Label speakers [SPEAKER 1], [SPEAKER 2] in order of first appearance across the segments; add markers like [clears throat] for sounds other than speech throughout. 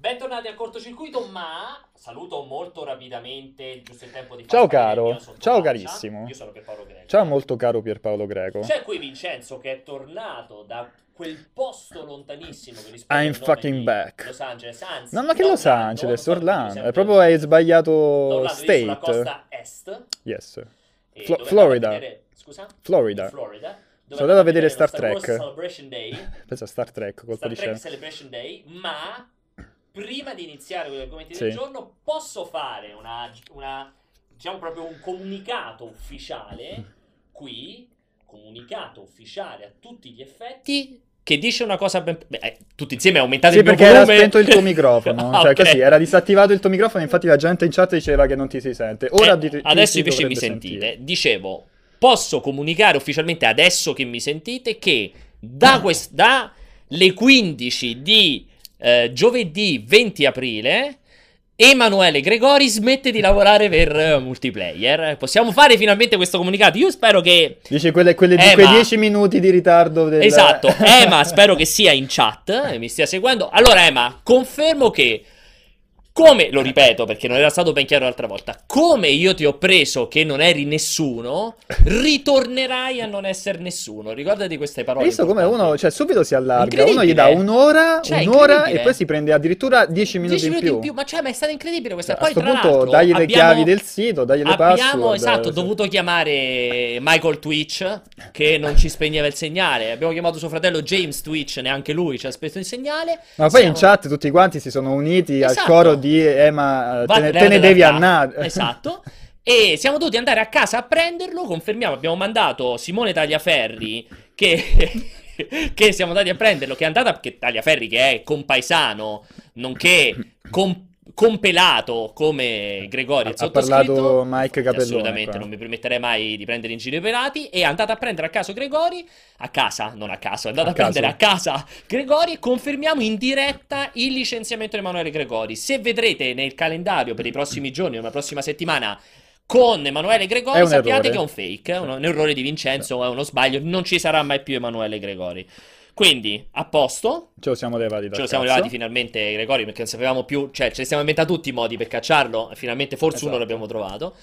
[SPEAKER 1] Bentornati al cortocircuito, ma saluto molto rapidamente, giusto il tempo di
[SPEAKER 2] Ciao caro, ciao carissimo.
[SPEAKER 1] Io sono Pierpaolo Greco.
[SPEAKER 2] Ciao molto caro Pierpaolo Greco.
[SPEAKER 1] C'è qui Vincenzo che è tornato da quel posto lontanissimo che
[SPEAKER 2] I'm fucking back.
[SPEAKER 1] Los Angeles, anzi,
[SPEAKER 2] No, ma che Los Angeles, Orlando. È proprio hai sbagliato
[SPEAKER 1] io sulla
[SPEAKER 2] state.
[SPEAKER 1] costa est
[SPEAKER 2] Yes. Flo- Florida.
[SPEAKER 1] vedere- Scusa?
[SPEAKER 2] Florida.
[SPEAKER 1] Florida.
[SPEAKER 2] Sono andato a vedere Star Trek.
[SPEAKER 1] Celebration Day. [laughs]
[SPEAKER 2] Pensa a Star Trek, colpo
[SPEAKER 1] Star
[SPEAKER 2] di
[SPEAKER 1] Trek
[SPEAKER 2] scena.
[SPEAKER 1] Celebration Day, ma prima di iniziare con gli argomenti
[SPEAKER 2] Sì.
[SPEAKER 1] del giorno posso fare una, una diciamo proprio un comunicato ufficiale qui, comunicato ufficiale a tutti gli effetti che dice una cosa ben... Beh, eh, tutti insieme aumentate
[SPEAKER 2] Sì,
[SPEAKER 1] il mio
[SPEAKER 2] perché era
[SPEAKER 1] volume.
[SPEAKER 2] spento il tuo microfono.
[SPEAKER 1] Ah, [laughs]
[SPEAKER 2] cioè,
[SPEAKER 1] ok.
[SPEAKER 2] così, era disattivato il tuo microfono. Infatti, la gente in chat diceva che non ti si sente. Ora
[SPEAKER 1] Eh,
[SPEAKER 2] ti-
[SPEAKER 1] adesso
[SPEAKER 2] ti
[SPEAKER 1] invece mi sentite.
[SPEAKER 2] sentire.
[SPEAKER 1] Dicevo, posso comunicare ufficialmente adesso che mi sentite che da quest- dalle 15 di eh, giovedì 20 aprile Emanuele Gregori smette di lavorare per eh, multiplayer. Possiamo fare finalmente questo comunicato. Io spero che
[SPEAKER 2] Dici quelle, quelle
[SPEAKER 1] Eh,
[SPEAKER 2] quei
[SPEAKER 1] ma-
[SPEAKER 2] 10 minuti di ritardo del...
[SPEAKER 1] Esatto, Ema spero che sia in chat e mi stia seguendo. Allora Ema, confermo che, come, lo ripeto perché non era stato ben chiaro l'altra volta, come io ti ho preso che non eri nessuno, ritornerai a non essere nessuno. Ricordati queste parole.
[SPEAKER 2] Hai visto come uno, cioè, subito si allarga. Uno gli dà un'ora,
[SPEAKER 1] Cioè,
[SPEAKER 2] un'ora e poi si prende addirittura 10 minuti,
[SPEAKER 1] 10 minuti in più, ma cioè, ma è stato incredibile questa.
[SPEAKER 2] Cioè, a
[SPEAKER 1] Poi,
[SPEAKER 2] sto
[SPEAKER 1] tra
[SPEAKER 2] punto dagli le
[SPEAKER 1] abbiamo-
[SPEAKER 2] chiavi del sito, dagli le
[SPEAKER 1] Abbiamo
[SPEAKER 2] password.
[SPEAKER 1] esatto
[SPEAKER 2] sì.
[SPEAKER 1] dovuto chiamare Michael Twitch che non ci spegneva il segnale. Abbiamo chiamato suo fratello James Twitch, neanche lui ci ha spento il segnale.
[SPEAKER 2] Ma poi in
[SPEAKER 1] Siamo-
[SPEAKER 2] chat tutti quanti si sono uniti al
[SPEAKER 1] Esatto.
[SPEAKER 2] coro di Ema,
[SPEAKER 1] Va
[SPEAKER 2] te ne, te ne devi
[SPEAKER 1] da-
[SPEAKER 2] andare. [laughs]
[SPEAKER 1] Esatto. E siamo dovuti andare a casa a prenderlo. Confermiamo, abbiamo mandato Simone Tagliaferri che, [laughs] che siamo andati a prenderlo. Che è andata perché Tagliaferri, che è compaesano, nonché com- compelato come Gregori. il
[SPEAKER 2] Ha parlato. Mike Capellone.
[SPEAKER 1] Assolutamente,
[SPEAKER 2] qua.
[SPEAKER 1] non mi permetterei mai di prendere in giro i pelati. È andata a prendere a caso Gregori, a casa, non a caso, è andata
[SPEAKER 2] A
[SPEAKER 1] a, prendere a casa Gregori e confermiamo in diretta il licenziamento di Emanuele Gregori. Se vedrete nel calendario per i prossimi giorni, una prossima settimana. Con Emanuele Gregori sappiate
[SPEAKER 2] errore.
[SPEAKER 1] che è un fake, è un, un errore di Vincenzo, è uno sbaglio, non ci sarà mai più Emanuele Gregori. Quindi, a posto,
[SPEAKER 2] Ce lo siamo levati da
[SPEAKER 1] Ce lo siamo
[SPEAKER 2] cazzo.
[SPEAKER 1] levati finalmente Gregori perché non sapevamo più, cioè ce ne siamo inventati tutti i modi per cacciarlo, finalmente forse uno
[SPEAKER 2] Esatto.
[SPEAKER 1] l'abbiamo trovato.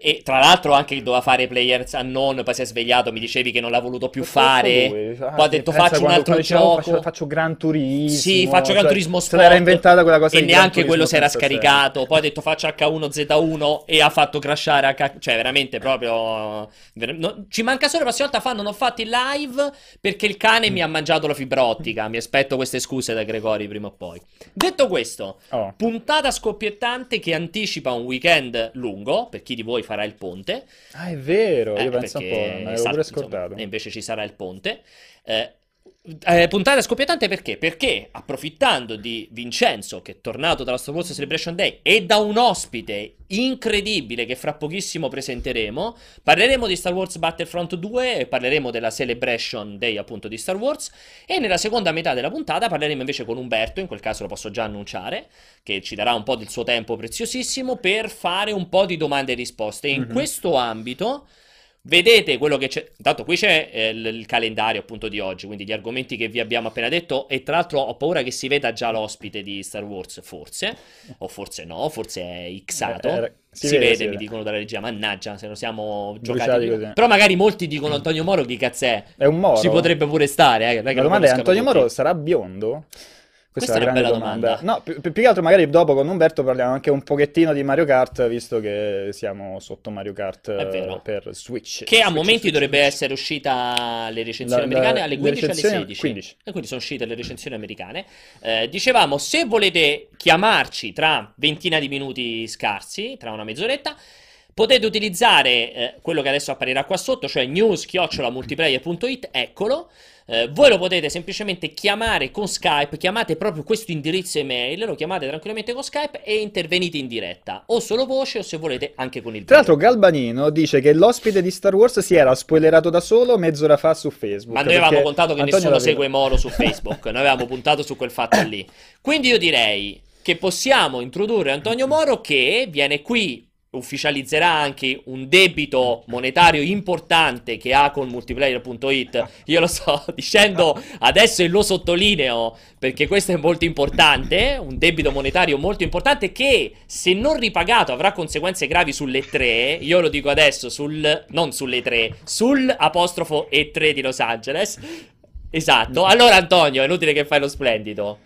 [SPEAKER 1] E tra l'altro anche che doveva fare Players Unknown, poi si è svegliato, mi dicevi che non l'ha voluto più fare.
[SPEAKER 2] lui, ah,
[SPEAKER 1] poi ha
[SPEAKER 2] sì,
[SPEAKER 1] detto faccio un altro
[SPEAKER 2] diceva,
[SPEAKER 1] gioco.
[SPEAKER 2] Faccio, faccio Gran Turismo.
[SPEAKER 1] Sì, faccio Gran
[SPEAKER 2] cioè,
[SPEAKER 1] Turismo
[SPEAKER 2] Se
[SPEAKER 1] Sport.
[SPEAKER 2] l'era inventata quella cosa
[SPEAKER 1] E
[SPEAKER 2] Gran
[SPEAKER 1] neanche quello si
[SPEAKER 2] Turismo
[SPEAKER 1] era
[SPEAKER 2] senza
[SPEAKER 1] scaricato. Poi ha detto faccio H1Z1 e ha fatto crashare H... Cioè, veramente proprio. no- Ci manca solo la prossima volta fa. Non ho fatto il live perché il cane mi ha mangiato la fibra ottica. Mi aspetto queste scuse da Gregori prima o poi. Detto questo.
[SPEAKER 2] Oh.
[SPEAKER 1] puntata scoppiettante che anticipa un weekend lungo. Per chi di voi farà il ponte.
[SPEAKER 2] Ah, è vero,
[SPEAKER 1] Eh,
[SPEAKER 2] io penso un po', me l'avevo
[SPEAKER 1] esatto,
[SPEAKER 2] pure
[SPEAKER 1] insomma,
[SPEAKER 2] scordato.
[SPEAKER 1] e invece ci sarà il ponte. Eh, eh, puntata scoppiettante perché? Perché approfittando di Vincenzo che è tornato dalla Star Wars Celebration Day e da un ospite incredibile che fra pochissimo presenteremo, parleremo di Star Wars Battlefront 2 e parleremo della Celebration Day appunto di Star Wars e nella seconda metà della puntata parleremo invece con Umberto, in quel caso lo posso già annunciare, che ci darà un po' del suo tempo preziosissimo per fare un po' di domande e risposte. E in
[SPEAKER 2] Mhm.
[SPEAKER 1] questo ambito vedete quello che c'è. Intanto qui c'è eh, il, calendario appunto di oggi, quindi gli argomenti che vi abbiamo appena detto e tra l'altro ho paura che si veda già l'ospite di Star Wars, forse, o forse no, forse è xato.
[SPEAKER 2] Eh,
[SPEAKER 1] si,
[SPEAKER 2] si vede,
[SPEAKER 1] vede,
[SPEAKER 2] si
[SPEAKER 1] mi
[SPEAKER 2] vede.
[SPEAKER 1] dicono dalla regia, mannaggia, se lo siamo giocati
[SPEAKER 2] così.
[SPEAKER 1] Però magari molti dicono Antonio Moro chi cazzo è?
[SPEAKER 2] È un Moro?
[SPEAKER 1] Ci potrebbe pure stare, eh, non
[SPEAKER 2] La domanda è, Antonio. Moro sarà biondo?
[SPEAKER 1] Questa
[SPEAKER 2] Questa,
[SPEAKER 1] è una
[SPEAKER 2] la grande
[SPEAKER 1] bella
[SPEAKER 2] domanda.
[SPEAKER 1] domanda.
[SPEAKER 2] No, più, più- che altro magari dopo con Umberto parliamo anche un pochettino di Mario Kart, visto che siamo sotto Mario Kart eh, per Switch.
[SPEAKER 1] Che a
[SPEAKER 2] Switch,
[SPEAKER 1] momenti
[SPEAKER 2] Switch,
[SPEAKER 1] dovrebbe
[SPEAKER 2] Switch.
[SPEAKER 1] essere uscita le recensioni
[SPEAKER 2] La- la-
[SPEAKER 1] americane alle
[SPEAKER 2] le
[SPEAKER 1] 15 alle
[SPEAKER 2] recensioni-
[SPEAKER 1] 16.
[SPEAKER 2] 15.
[SPEAKER 1] E quindi sono uscite le recensioni americane. Eh, dicevamo, se volete chiamarci tra ventina di minuti scarsi, tra una mezz'oretta, potete utilizzare eh, quello che adesso apparirà qua sotto, cioè news-multiplayer.it, eccolo. Eh, voi lo potete semplicemente chiamare con Skype, chiamate proprio questo indirizzo email, lo chiamate tranquillamente con Skype e intervenite in diretta, o solo voce o se volete anche con il
[SPEAKER 2] Tra
[SPEAKER 1] video.
[SPEAKER 2] l'altro Galbanino dice che l'ospite di Star Wars si era spoilerato da solo mezz'ora fa su Facebook.
[SPEAKER 1] Ma noi avevamo contato che
[SPEAKER 2] Antonio
[SPEAKER 1] nessuno
[SPEAKER 2] l'aveva-
[SPEAKER 1] segue Moro su Facebook, noi avevamo puntato su quel fatto lì. Quindi io direi che possiamo introdurre Antonio Moro che viene qui ufficializzerà anche un debito monetario importante che ha con multiplayer.it. Io lo sto [laughs] dicendo adesso e lo sottolineo perché questo è molto importante, un debito monetario molto importante che se non ripagato avrà conseguenze gravi sulle 3. Io lo dico adesso sul non sulle 3, sul apostrofo E3 di Los Angeles. Esatto. Allora Antonio, è inutile che fai lo splendido.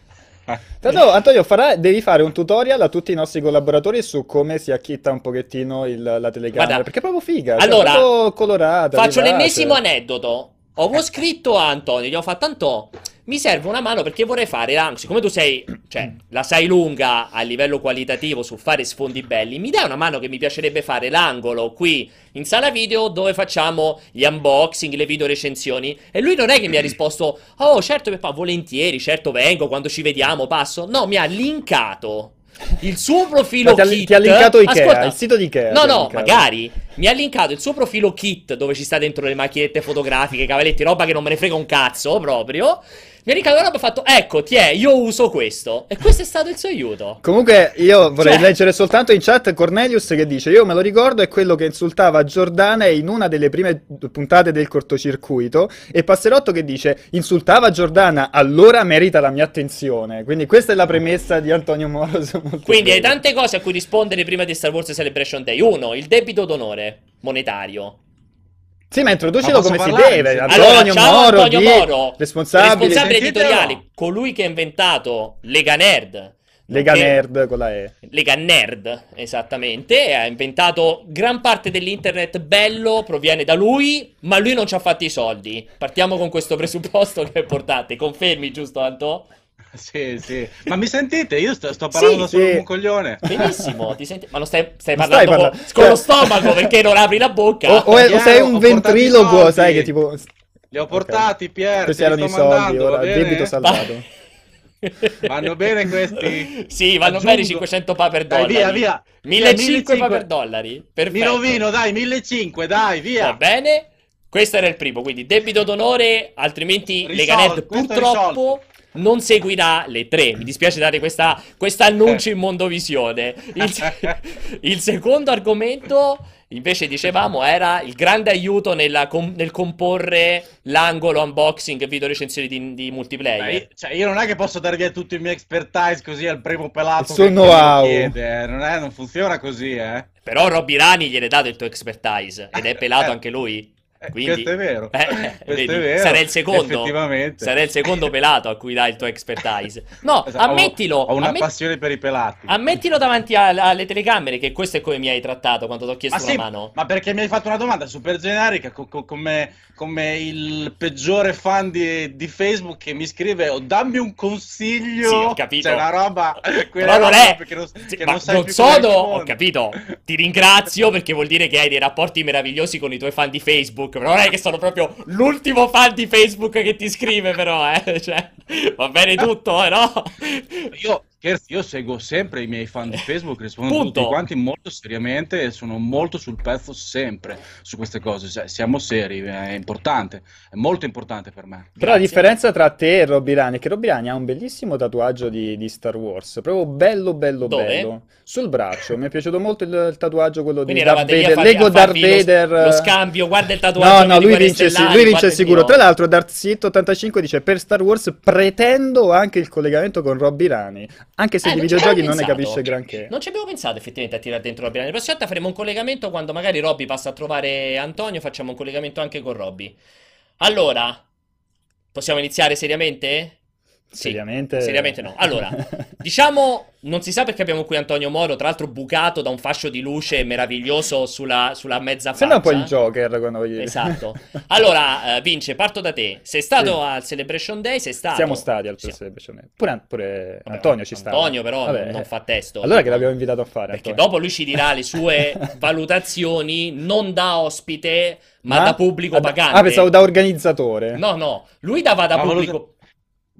[SPEAKER 2] Tanto, Antonio, farà, devi fare un tutorial a tutti i nostri collaboratori su come si acchitta un pochettino il, la telecamera.
[SPEAKER 1] Guarda,
[SPEAKER 2] perché è proprio figa.
[SPEAKER 1] allora,
[SPEAKER 2] cioè, proprio colorata.
[SPEAKER 1] Faccio
[SPEAKER 2] vivace.
[SPEAKER 1] l'ennesimo aneddoto. Avevo scritto a Antonio, gli ho fatto tanto. Mi serve una mano perché vorrei fare anche. Siccome tu sei, cioè, la sai lunga a livello qualitativo su fare sfondi belli, mi dai una mano che mi piacerebbe fare l'angolo qui in sala video dove facciamo gli unboxing, le video recensioni. E lui non è che mi ha risposto, oh, certo, papà, volentieri, certo vengo, quando ci vediamo passo. No, mi ha linkato il suo profilo
[SPEAKER 2] Ma ti ha,
[SPEAKER 1] kit.
[SPEAKER 2] ti ha linkato Ikea,
[SPEAKER 1] Ascolta,
[SPEAKER 2] il sito di Ikea.
[SPEAKER 1] No, no,
[SPEAKER 2] linkato.
[SPEAKER 1] magari mi ha linkato il suo profilo kit dove ci sta dentro le macchiette fotografiche, cavaletti, roba che non me ne frega un cazzo proprio. Mi ha linkato la roba e ha fatto, ecco, ti è, io uso questo. E questo è stato il suo aiuto.
[SPEAKER 2] Comunque io vorrei
[SPEAKER 1] Cioè-
[SPEAKER 2] leggere soltanto in chat Cornelius che dice io me lo ricordo è quello che insultava Giordana in una delle prime puntate del cortocircuito e Passerotto che dice insultava Giordana allora merita la mia attenzione quindi questa è la premessa di Antonio Moro. [laughs]
[SPEAKER 1] Quindi hai tante cose a cui rispondere prima di Star Wars Celebration Day. Uno, il debito d'onore monetario.
[SPEAKER 2] Sì ma introducilo
[SPEAKER 3] Ma
[SPEAKER 2] come si
[SPEAKER 3] parlare?
[SPEAKER 2] deve
[SPEAKER 1] Allora,
[SPEAKER 2] Antonio
[SPEAKER 1] ciao
[SPEAKER 2] Moro
[SPEAKER 1] Antonio
[SPEAKER 2] di
[SPEAKER 1] Moro,
[SPEAKER 2] responsabile
[SPEAKER 1] responsabile editoriale, colui che ha inventato Lega Nerd.
[SPEAKER 2] Lega
[SPEAKER 1] nonché-
[SPEAKER 2] Nerd con la E
[SPEAKER 1] Lega Nerd, esattamente, ha inventato gran parte dell'internet bello, proviene da lui, ma lui non ci ha fatti i soldi. Partiamo con questo [laughs] presupposto che è importante. Confermi, giusto Anto?
[SPEAKER 3] Sì, sì. Ma mi sentite? Io sto, sto parlando da
[SPEAKER 2] Sì,
[SPEAKER 3] solo
[SPEAKER 2] sì.
[SPEAKER 3] come un coglione.
[SPEAKER 1] Benissimo, ti senti... Ma non stai, [laughs] stai parlando
[SPEAKER 2] stai
[SPEAKER 1] con-
[SPEAKER 2] parlando-
[SPEAKER 1] con, lo
[SPEAKER 2] cioè-
[SPEAKER 1] stomaco perché non apri la bocca?
[SPEAKER 2] o, o è- o sei un ventriloquo sai che tipo
[SPEAKER 3] Li ho portati, Pier.
[SPEAKER 2] questi erano i soldi
[SPEAKER 3] va
[SPEAKER 2] ora
[SPEAKER 3] bene?
[SPEAKER 2] debito salvato [laughs]
[SPEAKER 3] Vanno bene questi?
[SPEAKER 1] Sì, vanno
[SPEAKER 3] Aggiungo.
[SPEAKER 1] bene 500 pa per
[SPEAKER 3] Dai,
[SPEAKER 1] dollari.
[SPEAKER 3] via, via.
[SPEAKER 1] 1500 pa
[SPEAKER 3] 1500
[SPEAKER 1] per dollari. Perfetto.
[SPEAKER 3] Mi rovino, dai, 1500, dai,
[SPEAKER 1] Va
[SPEAKER 3] via.
[SPEAKER 1] bene. Questo era il primo, quindi debito d'onore, altrimenti
[SPEAKER 3] Risolto,
[SPEAKER 1] Lega Nerd
[SPEAKER 3] questo è
[SPEAKER 1] purtroppo non seguirà le tre. Mi dispiace dare questa, questo annuncio in mondovisione. Il, [laughs] il secondo argomento, invece, dicevamo, era il grande aiuto nella com- nel comporre l'angolo unboxing e video recensioni di, di multiplayer.
[SPEAKER 3] Dai, cioè, io non è che posso dare via tutto il mio expertise così al primo pelato che-
[SPEAKER 2] know-how.
[SPEAKER 3] chiede, eh. non, è- non funziona così, eh.
[SPEAKER 1] Però Robby Rani gliene dato il tuo expertise ed è pelato
[SPEAKER 3] Eh.
[SPEAKER 1] anche lui. Quindi,
[SPEAKER 3] questo è vero.
[SPEAKER 1] Eh,
[SPEAKER 3] Questo
[SPEAKER 1] vedi,
[SPEAKER 3] è vero.
[SPEAKER 1] Sarei il secondo. Sarei il secondo pelato a cui dai il tuo expertise. No, [laughs]
[SPEAKER 3] Esatto, ho-
[SPEAKER 1] ammettilo.
[SPEAKER 3] Ho una
[SPEAKER 1] ammet-
[SPEAKER 3] passione per i pelati.
[SPEAKER 1] ammettilo davanti a- alle telecamere che questo è come mi hai trattato quando ti ho chiesto
[SPEAKER 3] Ma
[SPEAKER 1] una
[SPEAKER 3] sì,
[SPEAKER 1] mano.
[SPEAKER 3] ma perché mi hai fatto una domanda super generica, co- co- come, come il peggiore fan di, di Facebook che mi scrive "Oh, dammi un consiglio.
[SPEAKER 1] Sì, ho capito.
[SPEAKER 3] C'è una roba, [laughs]
[SPEAKER 1] Però non è.
[SPEAKER 3] perché non,
[SPEAKER 1] Sì,
[SPEAKER 3] che non
[SPEAKER 1] sono. Ho capito. Ti ringrazio perché vuol dire che hai dei rapporti meravigliosi con i tuoi fan di Facebook. Però non è che sono proprio l'ultimo fan di Facebook che ti scrive, però, eh. [laughs] Cioè, va bene tutto, eh, no?
[SPEAKER 3] Io, scherzi, io seguo sempre i miei fan di Facebook, rispondo
[SPEAKER 1] Punto.
[SPEAKER 3] tutti quanti molto seriamente e sono molto sul pezzo sempre su queste cose. Cioè, siamo seri, è importante, è molto importante per me.
[SPEAKER 2] Però la
[SPEAKER 1] Grazie.
[SPEAKER 2] differenza tra te e Robby Rani è che Robby Rani ha un bellissimo tatuaggio di, di Star Wars, proprio bello bello
[SPEAKER 1] Dove?
[SPEAKER 2] bello. Sul braccio, mi è piaciuto molto il, il tatuaggio quello
[SPEAKER 1] Quindi
[SPEAKER 2] di Darth Vader,
[SPEAKER 1] farvi-
[SPEAKER 2] Lego Darth
[SPEAKER 1] farvi lo-
[SPEAKER 2] Vader.
[SPEAKER 1] Lo, scambio, guarda il
[SPEAKER 2] No,
[SPEAKER 1] tatuaggio
[SPEAKER 2] no,
[SPEAKER 1] di
[SPEAKER 2] lui vince, sì,
[SPEAKER 1] Stellari,
[SPEAKER 2] lui vince sicuro. Tra l'altro, Darth85 dice per Star Wars pretendo anche il collegamento con Robby Rani, anche se
[SPEAKER 1] Eh,
[SPEAKER 2] di videogiochi non ne capisce granché.
[SPEAKER 1] Non ci abbiamo pensato effettivamente a tirare dentro Robby. La prossima volta faremo un collegamento quando magari Robby passa a trovare Antonio, facciamo un collegamento anche con Robby. Allora, possiamo iniziare seriamente? Sì,
[SPEAKER 2] Seriamente?
[SPEAKER 1] seriamente no. Allora, [laughs] diciamo, non si sa perché abbiamo qui Antonio Moro, tra l'altro bucato da un fascio di luce meraviglioso sulla, sulla mezza
[SPEAKER 2] Sembra un po'
[SPEAKER 1] faccia.
[SPEAKER 2] il Joker quando gli...
[SPEAKER 1] Esatto. Allora, [laughs] eh, Vince, parto da te. Sei stato
[SPEAKER 2] Sì.
[SPEAKER 1] al Celebration Day? Sei stato?
[SPEAKER 2] Siamo stati al
[SPEAKER 1] Sì.
[SPEAKER 2] Celebration Day. Pure, pure
[SPEAKER 1] Vabbè,
[SPEAKER 2] Antonio ci sta.
[SPEAKER 1] Antonio però
[SPEAKER 2] Vabbè,
[SPEAKER 1] non,
[SPEAKER 2] eh.
[SPEAKER 1] fa testo.
[SPEAKER 2] Allora che l'abbiamo invitato a fare,
[SPEAKER 1] Perché
[SPEAKER 2] Antonio.
[SPEAKER 1] dopo lui ci dirà le sue [laughs] valutazioni non da ospite, ma,
[SPEAKER 2] Ma?
[SPEAKER 1] da pubblico
[SPEAKER 2] da-
[SPEAKER 1] pagante.
[SPEAKER 2] Ah, pensavo da organizzatore.
[SPEAKER 1] No, no, lui dava da
[SPEAKER 3] Ma
[SPEAKER 1] pubblico.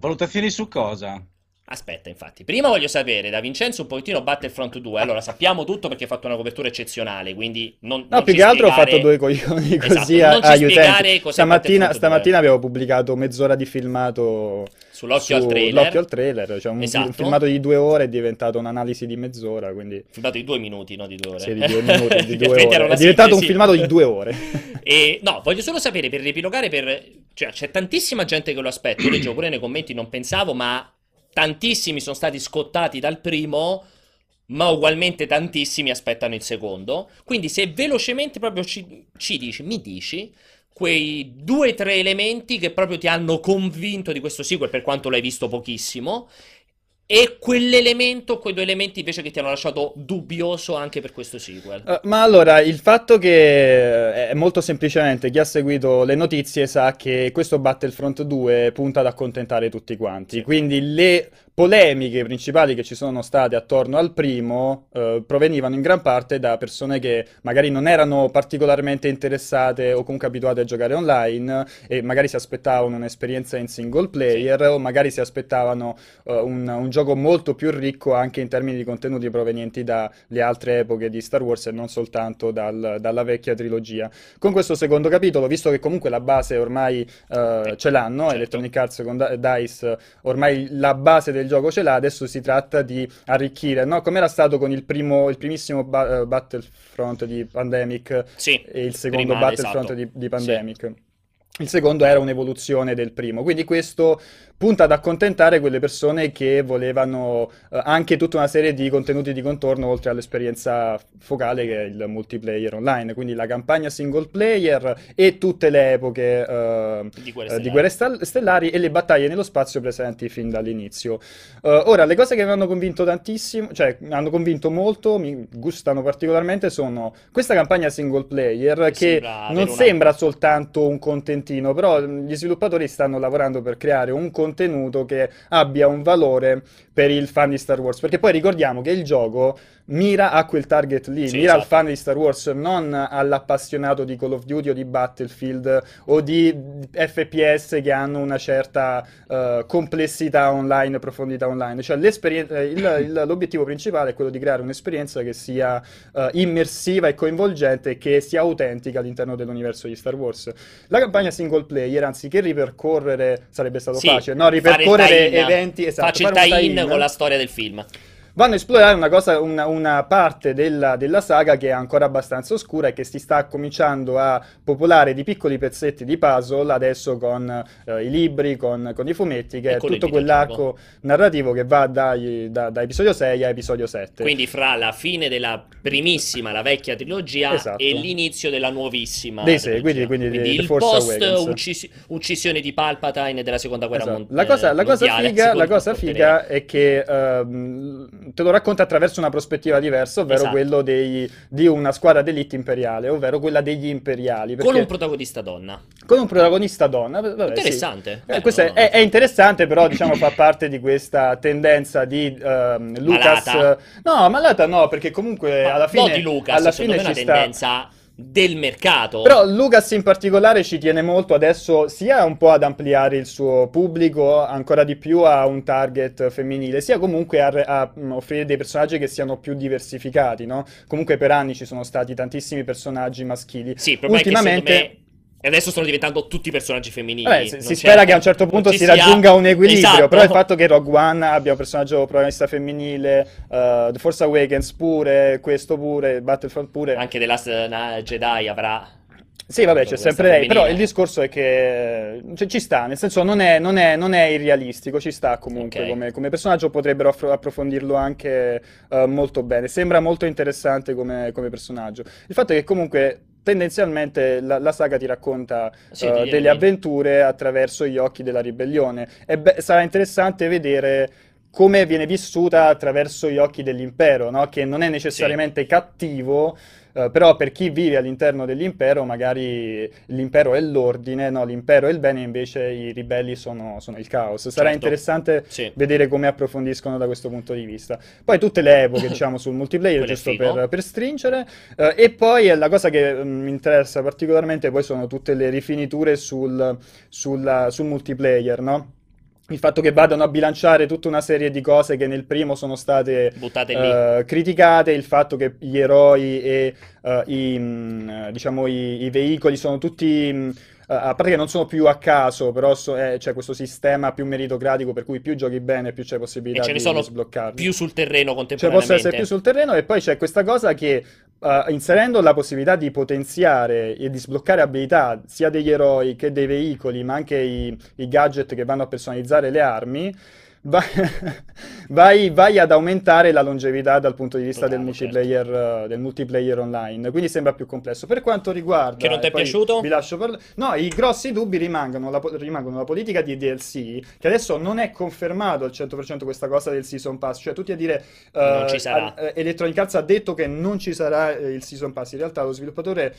[SPEAKER 3] Valuta- Valutazioni su cosa?
[SPEAKER 1] Aspetta, infatti, prima voglio sapere da Vincenzo un pochettino Battlefront 2. Allora, sappiamo tutto perché hai fatto una copertura eccezionale, quindi non,
[SPEAKER 2] No,
[SPEAKER 1] non
[SPEAKER 2] più
[SPEAKER 1] ci
[SPEAKER 2] che altro ho fatto due coglioni
[SPEAKER 1] Esatto,
[SPEAKER 2] così
[SPEAKER 1] non
[SPEAKER 2] a- agli utenti. Stamattina,
[SPEAKER 1] Battlefront 2.
[SPEAKER 2] stamattina avevo pubblicato mezz'ora di filmato
[SPEAKER 1] Sull'occhio al trailer.
[SPEAKER 2] sull'occhio al trailer, cioè un,
[SPEAKER 1] Esatto.
[SPEAKER 2] un filmato di due ore è diventato un'analisi di mezz'ora, quindi
[SPEAKER 1] Filmato di due minuti, no di due ore.
[SPEAKER 2] sì, di due [laughs] minuti, di due ore. È diventato un
[SPEAKER 1] sintesi.
[SPEAKER 2] filmato di due ore. [laughs]
[SPEAKER 1] E no, voglio solo sapere per riepilogare, per... cioè c'è tantissima gente che lo aspetta, leggevo pure nei commenti, non pensavo, ma tantissimi sono stati scottati dal primo, ma ugualmente tantissimi aspettano il secondo. Quindi se velocemente proprio ci, ci dici, mi dici quei due o tre elementi che proprio ti hanno convinto di questo sequel, per quanto l'hai visto pochissimo, e quell'elemento, quei due elementi invece che ti hanno lasciato dubbioso anche per questo sequel.
[SPEAKER 2] Eh, ma allora, il fatto che eh, è molto semplicemente chi ha seguito le notizie sa che questo Battlefront 2 punta ad accontentare tutti quanti.
[SPEAKER 1] Sì.
[SPEAKER 2] Quindi le polemiche principali che ci sono state attorno al primo eh, provenivano in gran parte da persone che magari non erano particolarmente interessate o comunque abituate a giocare online e magari si aspettavano un'esperienza in single player o magari si aspettavano eh, un, un gioco molto più ricco anche in termini di contenuti provenienti dalle altre epoche di Star Wars e non soltanto dal- dalla vecchia trilogia. Con questo secondo capitolo, visto che comunque la base ormai eh, ce l'hanno,
[SPEAKER 1] Certo.
[SPEAKER 2] Electronic Arts con DICE ormai la base del gioco ce l'ha, adesso si tratta di arricchire, no? Come era stato con il primo, il primissimo ba- eh, Battlefront di Pandemic
[SPEAKER 1] Sì,
[SPEAKER 2] e il secondo
[SPEAKER 1] prima,
[SPEAKER 2] Battlefront
[SPEAKER 1] esatto.
[SPEAKER 2] di, di Pandemic. Il secondo era un'evoluzione del primo, quindi questo punta ad accontentare quelle persone che volevano eh, anche tutta una serie di contenuti di contorno oltre all'esperienza focale che è il multiplayer online, quindi la campagna single player e tutte le epoche eh,
[SPEAKER 1] di Guerre
[SPEAKER 2] eh, di
[SPEAKER 1] Stellari.
[SPEAKER 2] guerre stal- stellari e le battaglie nello spazio presenti fin dall'inizio. Eh, ora, le cose che mi hanno convinto tantissimo, cioè mi hanno convinto molto, mi gustano particolarmente, sono questa campagna single player
[SPEAKER 1] Che
[SPEAKER 2] che
[SPEAKER 1] sembra
[SPEAKER 2] non
[SPEAKER 1] avere una-
[SPEAKER 2] sembra soltanto un contentino, però mh, gli sviluppatori stanno lavorando per creare un contenuto che abbia un valore per il fan di Star Wars, perché poi ricordiamo che il gioco mira a quel target lì,
[SPEAKER 1] Sì,
[SPEAKER 2] mira al
[SPEAKER 1] esatto.
[SPEAKER 2] fan di Star Wars, non all'appassionato di Call of Duty o di Battlefield o di FPS che hanno una certa eh, complessità online, profondità online. Cioè l'esperienza- il- il- [coughs] l'obiettivo principale è quello di creare un'esperienza che sia eh, immersiva e coinvolgente e che sia autentica all'interno dell'universo di Star Wars. La campagna single player, anziché ripercorrere, sarebbe stato
[SPEAKER 1] Sì,
[SPEAKER 2] facile, no? Ripercorrere eventi, esatto,
[SPEAKER 1] il tie-in. con la storia del film.
[SPEAKER 2] Vanno a esplorare una cosa, una, una parte della, della saga che è ancora abbastanza oscura e che si sta cominciando a popolare di piccoli pezzetti di puzzle adesso con eh, i libri, con, con i fumetti, che
[SPEAKER 1] E
[SPEAKER 2] è tutto quell'arco narrativo che va dai- da, da episodio 6 a episodio 7.
[SPEAKER 1] Quindi fra la fine della primissima, la vecchia trilogia,
[SPEAKER 2] Esatto.
[SPEAKER 1] e l'inizio della nuovissima
[SPEAKER 2] Dei
[SPEAKER 1] trilogia.
[SPEAKER 2] seguiti, quindi di- The
[SPEAKER 1] il post uccisione di Palpatine della seconda guerra
[SPEAKER 2] Esatto.
[SPEAKER 1] mon-
[SPEAKER 2] La cosa,
[SPEAKER 1] eh,
[SPEAKER 2] la cosa
[SPEAKER 1] mondiale,
[SPEAKER 2] figa, la cosa figa è che ehm, te lo racconta attraverso una prospettiva diversa, ovvero
[SPEAKER 1] Esatto.
[SPEAKER 2] quello dei- di una squadra d'elite imperiale, ovvero quella degli imperiali.
[SPEAKER 1] Con un protagonista donna.
[SPEAKER 2] con un protagonista donna. vabbè, sì.
[SPEAKER 1] Interessante.
[SPEAKER 2] Eh,
[SPEAKER 1] Eh,
[SPEAKER 2] questo è,
[SPEAKER 1] no,
[SPEAKER 2] è- interessante, però diciamo fa parte di questa tendenza di ehm, Lucas.
[SPEAKER 1] Malata?
[SPEAKER 2] No, malata no, perché comunque
[SPEAKER 1] Ma
[SPEAKER 2] alla fine,
[SPEAKER 1] no di Lucas,
[SPEAKER 2] alla fine ci
[SPEAKER 1] una
[SPEAKER 2] sta.
[SPEAKER 1] tendenza del mercato.
[SPEAKER 2] Però Lucas in particolare ci tiene molto adesso sia un po' ad ampliare il suo pubblico ancora di più a un target femminile, sia comunque a, a, mm, offrire dei personaggi che siano più diversificati, no? Comunque per anni ci sono stati tantissimi personaggi maschili.
[SPEAKER 1] Sì,
[SPEAKER 2] Ultimamente
[SPEAKER 1] E adesso stanno diventando tutti personaggi femminili.
[SPEAKER 2] Vabbè, si, si spera che a un certo punto si
[SPEAKER 1] sia-
[SPEAKER 2] raggiunga un equilibrio,
[SPEAKER 1] Esatto.
[SPEAKER 2] però il fatto che Rogue One abbia un personaggio protagonista femminile, uh, The Force Awakens pure, questo pure, Battlefront pure.
[SPEAKER 1] Anche The Last eh, Jedi avrà...
[SPEAKER 2] Sì, vabbè, c'è sempre lei, però il discorso è che cioè, ci sta, nel senso non è, non è- non è irrealistico, ci sta comunque
[SPEAKER 1] Ok.
[SPEAKER 2] come, come personaggio, potrebbero affro- approfondirlo anche eh, molto bene, sembra molto interessante come, come personaggio. Il fatto è che comunque tendenzialmente la, la saga ti racconta
[SPEAKER 1] Sì, ti
[SPEAKER 2] delle avventure attraverso gli occhi della ribellione. E beh, sarà interessante vedere come viene vissuta attraverso gli occhi dell'impero, no? Che non è necessariamente cattivo, eh, però per chi vive all'interno dell'impero, magari l'impero è l'ordine, no? L'impero è il bene, invece i ribelli sono, sono il caos. Sarà
[SPEAKER 1] Certo.
[SPEAKER 2] interessante
[SPEAKER 1] Sì.
[SPEAKER 2] vedere come approfondiscono da questo punto di vista. Poi tutte le epoche, [coughs] diciamo, sul multiplayer,
[SPEAKER 1] Quello
[SPEAKER 2] giusto per, per stringere. Eh, e poi eh, la cosa che mm, mi interessa particolarmente poi sono tutte le rifiniture sul, sulla- sul multiplayer, no? Il fatto che vadano a bilanciare tutta una serie di cose che nel primo sono state eh, criticate, il fatto che gli eroi e eh, i, mh, diciamo, i, i veicoli sono tutti, mh, a parte che non sono più a caso, però so- eh, c'è questo sistema più meritocratico per cui più giochi bene, più c'è
[SPEAKER 1] E
[SPEAKER 2] possibilità
[SPEAKER 1] ce ne
[SPEAKER 2] di,
[SPEAKER 1] sono
[SPEAKER 2] di sbloccarli.
[SPEAKER 1] più sul terreno
[SPEAKER 2] Cioè,
[SPEAKER 1] contemporaneamente.
[SPEAKER 2] possa essere più sul terreno e poi c'è questa cosa che eh, inserendo la possibilità di potenziare e di sbloccare abilità sia degli eroi che dei veicoli, ma anche i, i gadget che vanno a personalizzare le armi, vai, [laughs] vai- vai ad aumentare la longevità dal punto di vista del
[SPEAKER 1] Totale, certo.
[SPEAKER 2] multiplayer, eh, del multiplayer online. Quindi sembra più complesso. Per quanto riguarda,
[SPEAKER 1] Che non ti è piaciuto?
[SPEAKER 2] Vi lascio parlare. No, i grossi dubbi rimangono la, rimangono la politica di DLC, che adesso non è confermato al 100% questa cosa del Season Pass, cioè tutti a dire
[SPEAKER 1] Non
[SPEAKER 2] eh,
[SPEAKER 1] ci sarà.
[SPEAKER 2] eh, Electronic Arts ha detto che non ci sarà il Season Pass, in realtà lo sviluppatore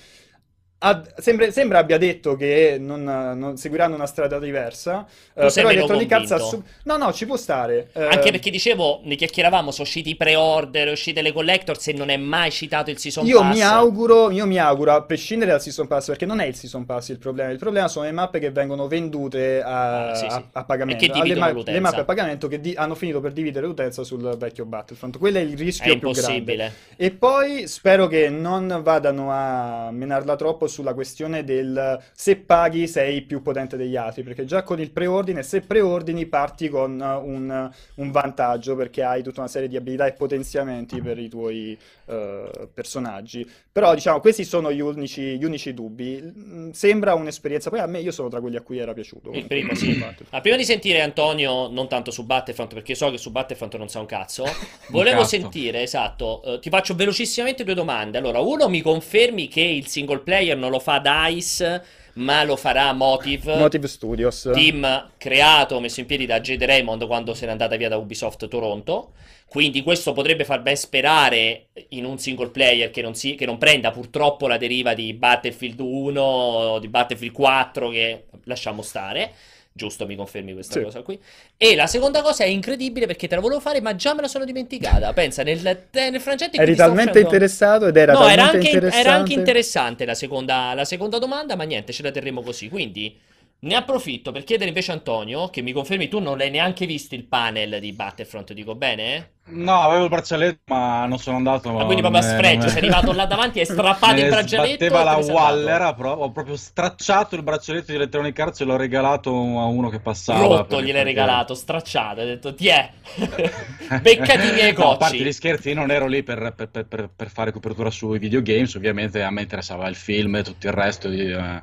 [SPEAKER 2] ha- sembra, sembra abbia detto che non, non seguiranno una strada diversa, eh,
[SPEAKER 1] sei
[SPEAKER 2] però Electronic Arts ha...
[SPEAKER 1] convinto.
[SPEAKER 2] su- No, no, ci può stare. eh,
[SPEAKER 1] Anche perché dicevo, ne chiacchieravamo, sono usciti i pre-order, uscite le collectors e non è mai citato il Season
[SPEAKER 2] Io
[SPEAKER 1] Pass.
[SPEAKER 2] mi auguro, io mi auguro, a prescindere dal Season Pass, perché non è il Season Pass il problema, il problema sono le mappe che vengono vendute a,
[SPEAKER 1] Ah, sì, sì.
[SPEAKER 2] a- a pagamento,
[SPEAKER 1] E che
[SPEAKER 2] Alle
[SPEAKER 1] dividono
[SPEAKER 2] ma-
[SPEAKER 1] l'utenza.
[SPEAKER 2] le mappe a pagamento che di- hanno finito per dividere l'utenza sul vecchio Battlefront, quello è il
[SPEAKER 1] È
[SPEAKER 2] rischio più grande. E poi spero che non vadano a menarla troppo sulla questione del se paghi sei più potente degli altri, perché già con il preordine, se preordini parti con un, un vantaggio perché hai tutta una serie di abilità e potenziamenti per i tuoi eh, personaggi. Però diciamo, questi sono gli unici, gli unici dubbi. Mm, Sembra un'esperienza, poi a me io sono tra quelli a cui era piaciuto.
[SPEAKER 1] Il primo sì. Ah, prima di sentire Antonio, non tanto su Battlefront, perché so che su Battlefront non sa un cazzo, [laughs] volevo
[SPEAKER 3] cazzo.
[SPEAKER 1] sentire, esatto, eh, ti faccio velocissimamente due domande. Allora, uno, mi confermi che il single player non lo fa DICE, ma lo farà Motive,
[SPEAKER 2] Motive Studios.
[SPEAKER 1] team creato, messo in piedi da Jade Raymond quando se n'è andata via da Ubisoft Toronto. Quindi questo potrebbe far ben sperare in un single player che non, si- che non prenda purtroppo la deriva di Battlefield 1 o di Battlefield 4 che lasciamo stare. Giusto, mi confermi questa
[SPEAKER 2] Sì.
[SPEAKER 1] cosa qui. E la seconda cosa è incredibile perché te la volevo fare, ma già me la sono dimenticata. Pensa, nel, nel frangente
[SPEAKER 2] Eri talmente
[SPEAKER 1] facendo-
[SPEAKER 2] interessato ed era
[SPEAKER 1] No, era anche,
[SPEAKER 2] interessante.
[SPEAKER 1] era anche interessante la seconda, la seconda domanda, ma niente, ce la terremo così. Quindi ne approfitto per chiedere invece a Antonio, che mi confermi tu non l'hai neanche visto il panel di Battlefront, dico bene?
[SPEAKER 3] No, avevo il braccialetto, ma non sono andato.
[SPEAKER 1] Ma quindi proprio a
[SPEAKER 3] è-
[SPEAKER 1] sfregio, sei arrivato là davanti, hai [laughs] strappato il braccialetto
[SPEAKER 3] sbatteva
[SPEAKER 1] e te
[SPEAKER 3] la. Waller, pro- ho proprio stracciato il braccialetto di Electronic Arts e l'ho regalato a uno che passava.
[SPEAKER 1] Rotto gliel'hai regalato, stracciato, hai detto ti è, [laughs] beccati i miei [laughs]
[SPEAKER 3] No, a parte
[SPEAKER 1] cocci.
[SPEAKER 3] gli scherzi, io non ero lì per, per- per- per- fare copertura sui videogames, ovviamente a me interessava il film e tutto il resto, di, eh,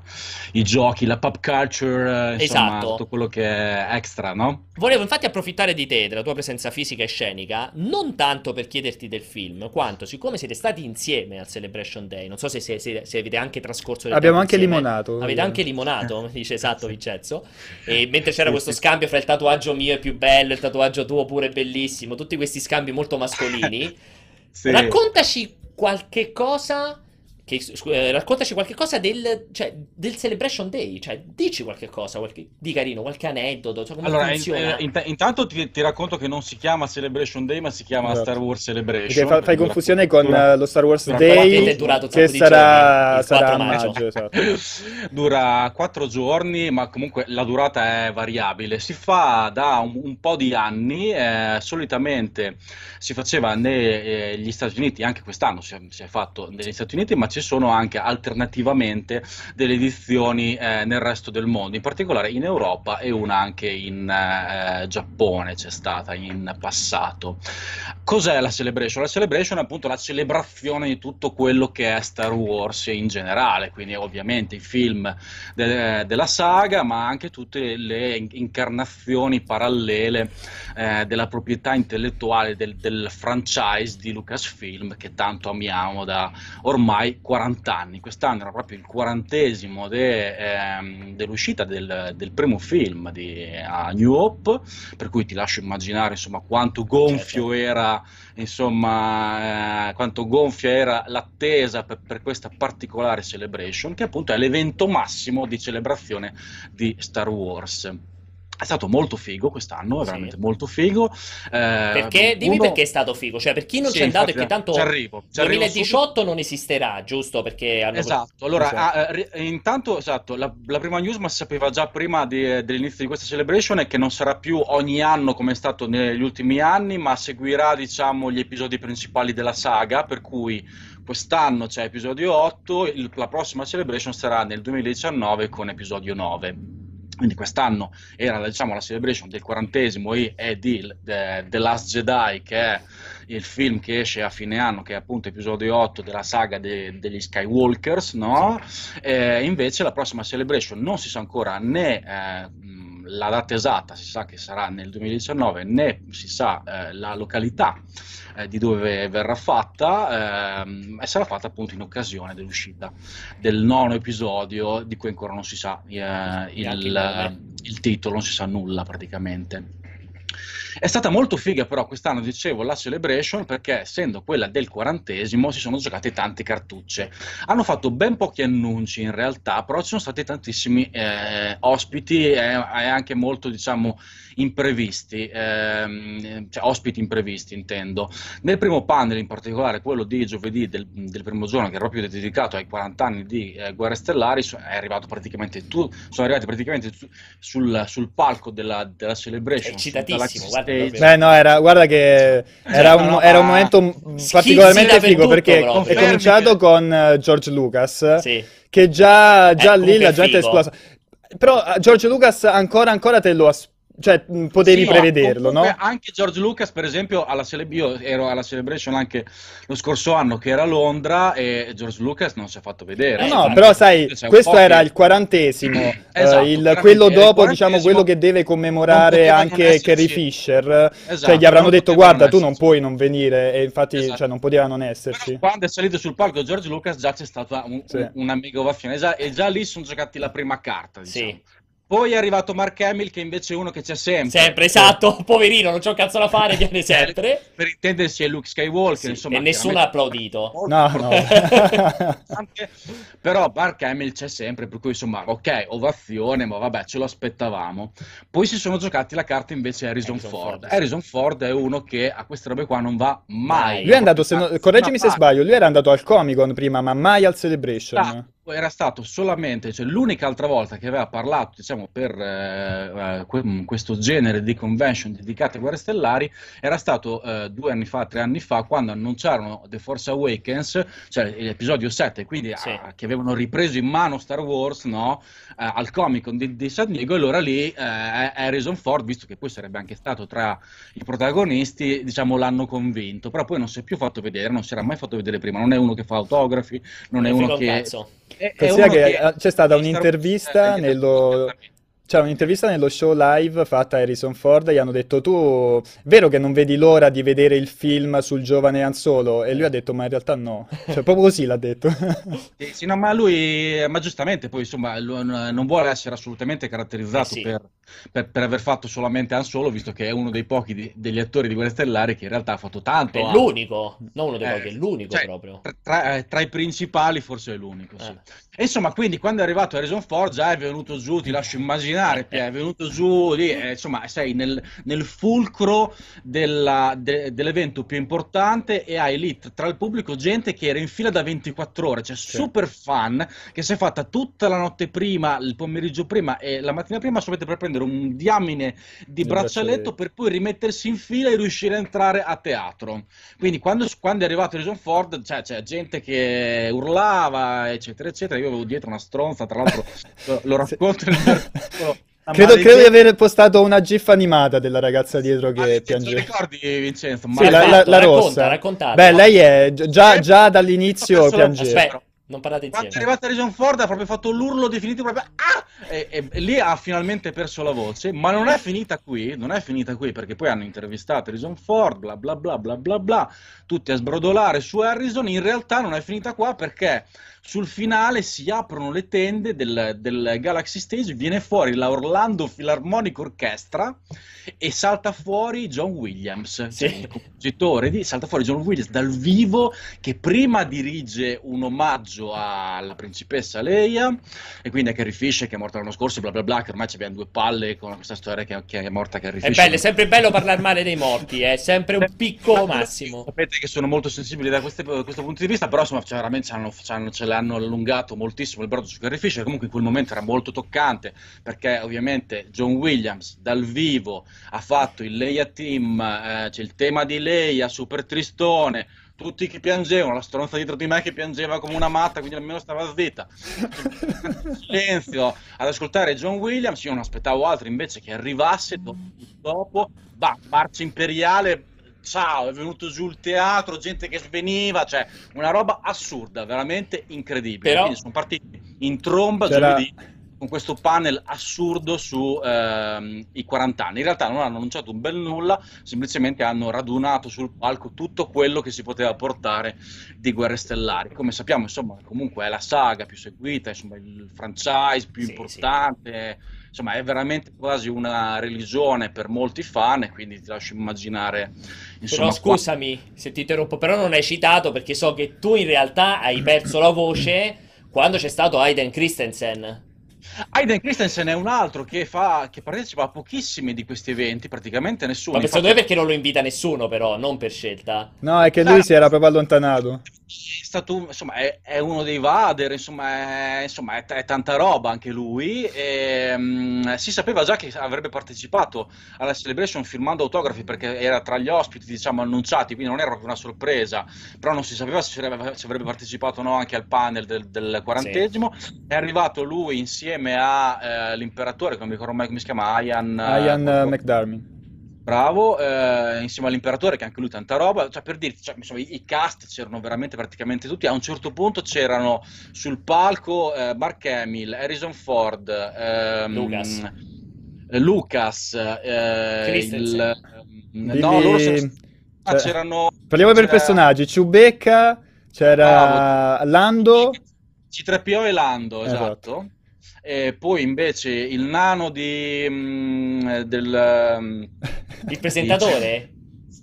[SPEAKER 3] i giochi, la pop culture, eh, insomma,
[SPEAKER 1] Esatto.
[SPEAKER 3] tutto quello che è extra, no?
[SPEAKER 1] Volevo infatti approfittare di te, della tua presenza fisica e scenica, non tanto per chiederti del film, quanto siccome siete stati insieme al Celebration Day, non so se, se- se- se avete anche trascorso del
[SPEAKER 2] Abbiamo anche
[SPEAKER 1] insieme.
[SPEAKER 2] limonato.
[SPEAKER 1] Avete anche limonato, [laughs] dice esatto Vincenzo. E mentre c'era questo scambio fra il tatuaggio mio è più bello, il tatuaggio tuo pure è bellissimo, tutti questi scambi molto mascolini. [laughs]
[SPEAKER 3] Sì.
[SPEAKER 1] Raccontaci qualche cosa. Che, scu- eh, raccontaci qualche cosa del, cioè, del Celebration Day. Cioè, dici qualche cosa qualche- di carino, qualche aneddoto. Cioè, come
[SPEAKER 3] Allora, in- eh, int- intanto ti, ti racconto che non si chiama Celebration Day, ma si chiama
[SPEAKER 2] Esatto.
[SPEAKER 3] Star Wars Celebration.
[SPEAKER 2] Fa- fai confusione con
[SPEAKER 3] dura-
[SPEAKER 2] eh, lo Star Wars
[SPEAKER 3] dura
[SPEAKER 2] Day, che
[SPEAKER 1] di
[SPEAKER 2] sarà,
[SPEAKER 1] giorni,
[SPEAKER 2] sarà
[SPEAKER 1] 4
[SPEAKER 2] a
[SPEAKER 1] maggio.
[SPEAKER 2] maggio, esatto. [laughs]
[SPEAKER 3] Dura quattro giorni, ma comunque la durata è variabile. Si fa da un, un po' di anni, eh, solitamente si faceva negli Stati Uniti, anche quest'anno si è, si è fatto negli Stati Uniti, ma ci sono anche alternativamente delle edizioni eh, nel resto del mondo, in particolare in Europa e una anche in eh, Giappone c'è stata in passato. Cos'è la Celebration? La Celebration è appunto la celebrazione di tutto quello che è Star Wars in generale, quindi ovviamente i film de- della saga, ma anche tutte le in- incarnazioni parallele eh, della proprietà intellettuale del, del franchise di Lucasfilm che tanto amiamo da ormai 40 anni. Quest'anno era proprio il quarantesimo de- ehm, dell'uscita del, del primo film di a New Hope, per cui ti lascio immaginare insomma quanto gonfio
[SPEAKER 1] Certo.
[SPEAKER 3] era insomma eh, quanto gonfia era l'attesa per, per questa particolare celebration che appunto è l'evento massimo di celebrazione di Star Wars È stato molto figo quest'anno, è
[SPEAKER 1] Sì.
[SPEAKER 3] veramente molto figo. Eh,
[SPEAKER 1] Perché, dimmi
[SPEAKER 3] uno-
[SPEAKER 1] perché è stato figo. Cioè, per chi non
[SPEAKER 3] Sì,
[SPEAKER 1] c'è andato e che tanto
[SPEAKER 3] ci arrivo, arrivo
[SPEAKER 1] 2018 non esisterà, giusto? Perché hanno
[SPEAKER 3] Esatto, allora
[SPEAKER 2] Esatto.
[SPEAKER 3] ah, eh, intanto esatto, la, la prima news ma si sapeva già prima di- dell'inizio di questa celebration è che non sarà più ogni anno come è stato negli ultimi anni, ma seguirà diciamo gli episodi principali della saga, per cui quest'anno c'è episodio 8, il- la prossima celebration sarà nel 2019 con episodio 9. Quindi quest'anno era diciamo, la celebration del quarantesimo e di The, Last Jedi, che è il film che esce a fine anno, che è appunto episodio 8 della saga de- degli Skywalkers, no? Eh, invece la prossima celebration non si sa ancora né eh, la data esatta, si sa che sarà nel 2019, né si sa eh, la località eh, di dove verrà fatta ehm, e sarà fatta appunto in occasione dell'uscita del nono episodio di cui ancora non si sa eh,
[SPEAKER 1] il
[SPEAKER 3] il titolo, non si sa nulla praticamente. È stata molto figa però quest'anno, dicevo, la Celebration perché essendo quella del quarantesimo si sono giocate tante cartucce. Hanno fatto ben pochi annunci in realtà, però ci sono stati tantissimi eh, ospiti e, e anche molto, diciamo, imprevisti, ehm, cioè ospiti imprevisti intendo. Nel primo panel in particolare, quello di giovedì del, del primo giorno, che era proprio dedicato ai 40 anni di eh, Guerre Stellari, è arrivato praticamente tu, sono arrivati praticamente su- sul, sul palco della, della Celebration.
[SPEAKER 1] È proprio.
[SPEAKER 2] Beh, no, era, guarda che era un, era un momento particolarmente figo perché
[SPEAKER 1] proprio.
[SPEAKER 2] è cominciato con eh, George Lucas,
[SPEAKER 1] Sì.
[SPEAKER 2] che già, già
[SPEAKER 1] Eh,
[SPEAKER 2] lì la gente è esplosa. Però eh, George Lucas ancora, ancora te lo as- cioè, mh, potevi
[SPEAKER 3] Sì,
[SPEAKER 2] prevederlo, no?
[SPEAKER 3] comunque Anche George Lucas, per esempio, alla cele- io ero alla Celebration anche lo scorso anno che era a Londra e George Lucas non si è fatto vedere.
[SPEAKER 1] Eh,
[SPEAKER 2] No,
[SPEAKER 1] infatti.
[SPEAKER 2] però sai,
[SPEAKER 3] un
[SPEAKER 2] questo era
[SPEAKER 3] che-
[SPEAKER 2] il quarantesimo, [clears throat] eh,
[SPEAKER 3] Esatto,
[SPEAKER 2] il-
[SPEAKER 3] quarantesimo,
[SPEAKER 2] quello
[SPEAKER 3] il
[SPEAKER 2] dopo, diciamo, quello che deve commemorare anche. Carrie Fisher, cioè
[SPEAKER 3] Esatto,
[SPEAKER 2] gli avranno
[SPEAKER 3] non
[SPEAKER 2] detto guarda
[SPEAKER 3] non
[SPEAKER 2] tu non puoi non venire e infatti
[SPEAKER 3] Esatto.
[SPEAKER 2] cioè, non poteva non
[SPEAKER 3] Però
[SPEAKER 2] esserci.
[SPEAKER 3] quando è salito sul palco George Lucas già c'è stata un-
[SPEAKER 2] Sì.
[SPEAKER 3] un- una mega ovazione e già, e già lì sono giocati la prima carta, diciamo.
[SPEAKER 1] Sì.
[SPEAKER 3] Poi è arrivato Mark Hamill che invece è uno che c'è sempre.
[SPEAKER 1] Sempre, esatto. [laughs] Poverino, non c'ho cazzo da fare, viene sempre.
[SPEAKER 3] Per intendersi è Luke Skywalker,
[SPEAKER 1] Sì,
[SPEAKER 3] insomma.
[SPEAKER 1] e nessuno ha applaudito.
[SPEAKER 2] No, no. [laughs]
[SPEAKER 3] Anche- però Mark Hamill c'è sempre, per cui insomma, ok, ovazione, ma vabbè, ce lo aspettavamo. Poi si sono giocati la carta invece Harrison,
[SPEAKER 1] Harrison
[SPEAKER 3] Ford.
[SPEAKER 1] Ford.
[SPEAKER 3] Harrison Ford è uno che a queste robe qua non va mai.
[SPEAKER 2] Lui è andato, se no- correggimi se sbaglio, lui era andato al Comic Con prima, ma mai al Celebration.
[SPEAKER 3] Ah, era stato solamente, cioè l'unica altra volta che aveva parlato, diciamo, per eh, eh, que- questo genere di convention dedicate a guerre stellari, era stato eh, due anni fa, tre anni fa, quando annunciarono The Force Awakens, cioè l'episodio 7, quindi
[SPEAKER 1] Sì.
[SPEAKER 3] ah, che avevano ripreso in mano Star Wars, no? Eh, al Comic Con di, di San Diego, e allora lì eh, Harrison Ford, visto che poi sarebbe anche stato tra i protagonisti, diciamo, l'hanno convinto, però poi non si è più fatto vedere, non si era mai fatto vedere prima, non è uno che fa autografi, non è
[SPEAKER 1] Figo
[SPEAKER 3] uno
[SPEAKER 1] un
[SPEAKER 3] che...
[SPEAKER 1] cazzo.
[SPEAKER 3] È, è
[SPEAKER 2] Considera che,
[SPEAKER 3] che
[SPEAKER 2] c'è stata un'intervista
[SPEAKER 3] eh,
[SPEAKER 2] nello- C'è un'intervista nello show live fatta a Harrison Ford e gli hanno detto tu, vero che non vedi l'ora di vedere il film sul giovane Han Solo? E lui ha detto ma in realtà no, cioè proprio così l'ha detto. [laughs]
[SPEAKER 3] Sì, sì, no, ma lui, ma giustamente, poi insomma, non vuole essere assolutamente caratterizzato
[SPEAKER 1] sì.
[SPEAKER 3] per, per- per aver fatto solamente Han Solo, visto che è uno dei pochi di- degli attori di Guerre Stellari che in realtà ha fatto tanto.
[SPEAKER 1] È
[SPEAKER 3] altro.
[SPEAKER 1] l'unico, non uno dei
[SPEAKER 3] Eh,
[SPEAKER 1] pochi, è l'unico
[SPEAKER 3] cioè,
[SPEAKER 1] proprio.
[SPEAKER 3] Tra, tra- eh, i principali forse è l'unico, sì.
[SPEAKER 1] Eh.
[SPEAKER 3] Insomma, quindi quando è arrivato Harrison Ford già è venuto giù, ti lascio immaginare, è venuto giù lì, eh, insomma, sei nel, nel fulcro della- de- dell'evento più importante e hai lì tra il pubblico gente che era in fila da 24 ore, cioè super fan, che si è fatta tutta la notte prima, il pomeriggio prima e la mattina prima solamente per prendere un diamine di braccialetto per poi rimettersi in fila e riuscire a entrare a teatro. Quindi quando, quando è arrivato Harrison Ford, cioè, c'è gente che urlava, eccetera, eccetera. Io avevo dietro una stronza, tra l'altro [laughs] lo, racconto nel articolo, [laughs]
[SPEAKER 2] Credo, credo di aver postato una gif animata della ragazza dietro che
[SPEAKER 3] Ah,
[SPEAKER 2] piangeva.
[SPEAKER 3] ricordi Vincenzo?
[SPEAKER 2] Sì, la, la-
[SPEAKER 1] Racconta,
[SPEAKER 2] la
[SPEAKER 1] racconta,
[SPEAKER 2] rossa.
[SPEAKER 1] raccontate.
[SPEAKER 2] Beh, lei è già, già dall'inizio piangeva.
[SPEAKER 1] Aspetta, non parlate
[SPEAKER 3] Quando è
[SPEAKER 1] insieme.
[SPEAKER 3] arrivato Harrison Ford ha proprio fatto l'urlo definitivo proprio "Ah!" e, e- e lì ha finalmente perso la voce ma non è finita qui non è finita qui perché poi hanno intervistato Harrison Ford bla bla bla bla bla bla tutti a sbrodolare su Harrison in realtà non è finita qua perché sul finale si aprono le tende del, del Galaxy Stage viene fuori la Orlando Philharmonic Orchestra e salta fuori John Williams
[SPEAKER 1] Sì.
[SPEAKER 3] il compositore di, salta fuori John Williams dal vivo che prima dirige un omaggio alla principessa Leia e quindi a Carrie Fisher che è morta l'anno scorso bla bla bla che ormai abbiamo due palle con questa storia che, che è morta Carrie Fisher
[SPEAKER 1] è bello, è sempre bello parlare male dei morti è sempre un piccolo massimo
[SPEAKER 3] sapete che sono molto sensibili da, queste, da questo punto di vista però insomma cioè, veramente ce, hanno, ce l'hanno allungato moltissimo il brodo su Carrie Fisher comunque in quel momento era molto toccante perché ovviamente John Williams dal vivo ha fatto il Leia Team eh, c'è il tema di Leia super tristone tutti che piangevano, la stronza dietro di me che piangeva come una matta, quindi almeno stava zitta. [laughs] Silenzio ad ascoltare John Williams, io non aspettavo altro invece che arrivasse dopo, bah, marcia imperiale, ciao, è venuto giù il teatro, gente che sveniva, cioè una roba assurda, veramente incredibile.
[SPEAKER 1] Però...
[SPEAKER 3] Quindi sono partiti in tromba
[SPEAKER 2] C'era...
[SPEAKER 3] giovedì con questo panel assurdo sui ehm, 40 anni. In realtà non hanno annunciato un bel nulla, semplicemente hanno radunato sul palco tutto quello che si poteva portare di Guerre Stellari. Come sappiamo, insomma, comunque è la saga più seguita, insomma, il franchise più
[SPEAKER 1] Sì,
[SPEAKER 3] importante. Insomma, è veramente quasi una religione per molti fan, e quindi ti lascio immaginare. Insomma,
[SPEAKER 1] Però scusami se ti interrompo, però non hai citato perché so che tu in realtà hai perso la voce quando c'è stato Aiden Christensen.
[SPEAKER 3] Aiden Christensen è un altro che, fa, che partecipa a pochissimi di questi eventi, praticamente nessuno.
[SPEAKER 1] Ma secondo me perché non lo invita nessuno, però, non per scelta.
[SPEAKER 2] No, è che lui si era proprio allontanato.
[SPEAKER 3] È stato, insomma, è, è uno dei Vader, insomma, è, insomma, è, è tanta roba anche lui. E, mm, si sapeva già che avrebbe partecipato alla Celebration firmando autografi perché era tra gli ospiti, diciamo, annunciati, quindi non era proprio una sorpresa, però non si sapeva se avrebbe, se avrebbe partecipato o no anche al panel del, del quarantesimo. È arrivato lui insieme all'imperatore, che non mi ricordo mai come si chiama, Ian,
[SPEAKER 2] Ian
[SPEAKER 3] eh,
[SPEAKER 2] eh, McDarmin.
[SPEAKER 3] Bravo, eh, insieme all'imperatore che anche lui tanta roba, cioè per dirti, cioè, insomma, i, i cast c'erano veramente praticamente tutti, a un certo punto c'erano sul palco eh, Mark Hamill, Harrison Ford, ehm,
[SPEAKER 1] Lucas.
[SPEAKER 3] eh, Lucas, eh, il, ehm,
[SPEAKER 2] Billy-
[SPEAKER 3] no, loro sono ah,
[SPEAKER 2] cioè,
[SPEAKER 3] c'erano
[SPEAKER 2] Parliamo per
[SPEAKER 3] c'era-
[SPEAKER 2] personaggi. Ciubecca, c'era Lando.
[SPEAKER 3] C3PO e Lando,
[SPEAKER 2] Esatto.
[SPEAKER 3] esatto. E poi invece il nano di, mm, del... mm,
[SPEAKER 1] Il presentatore?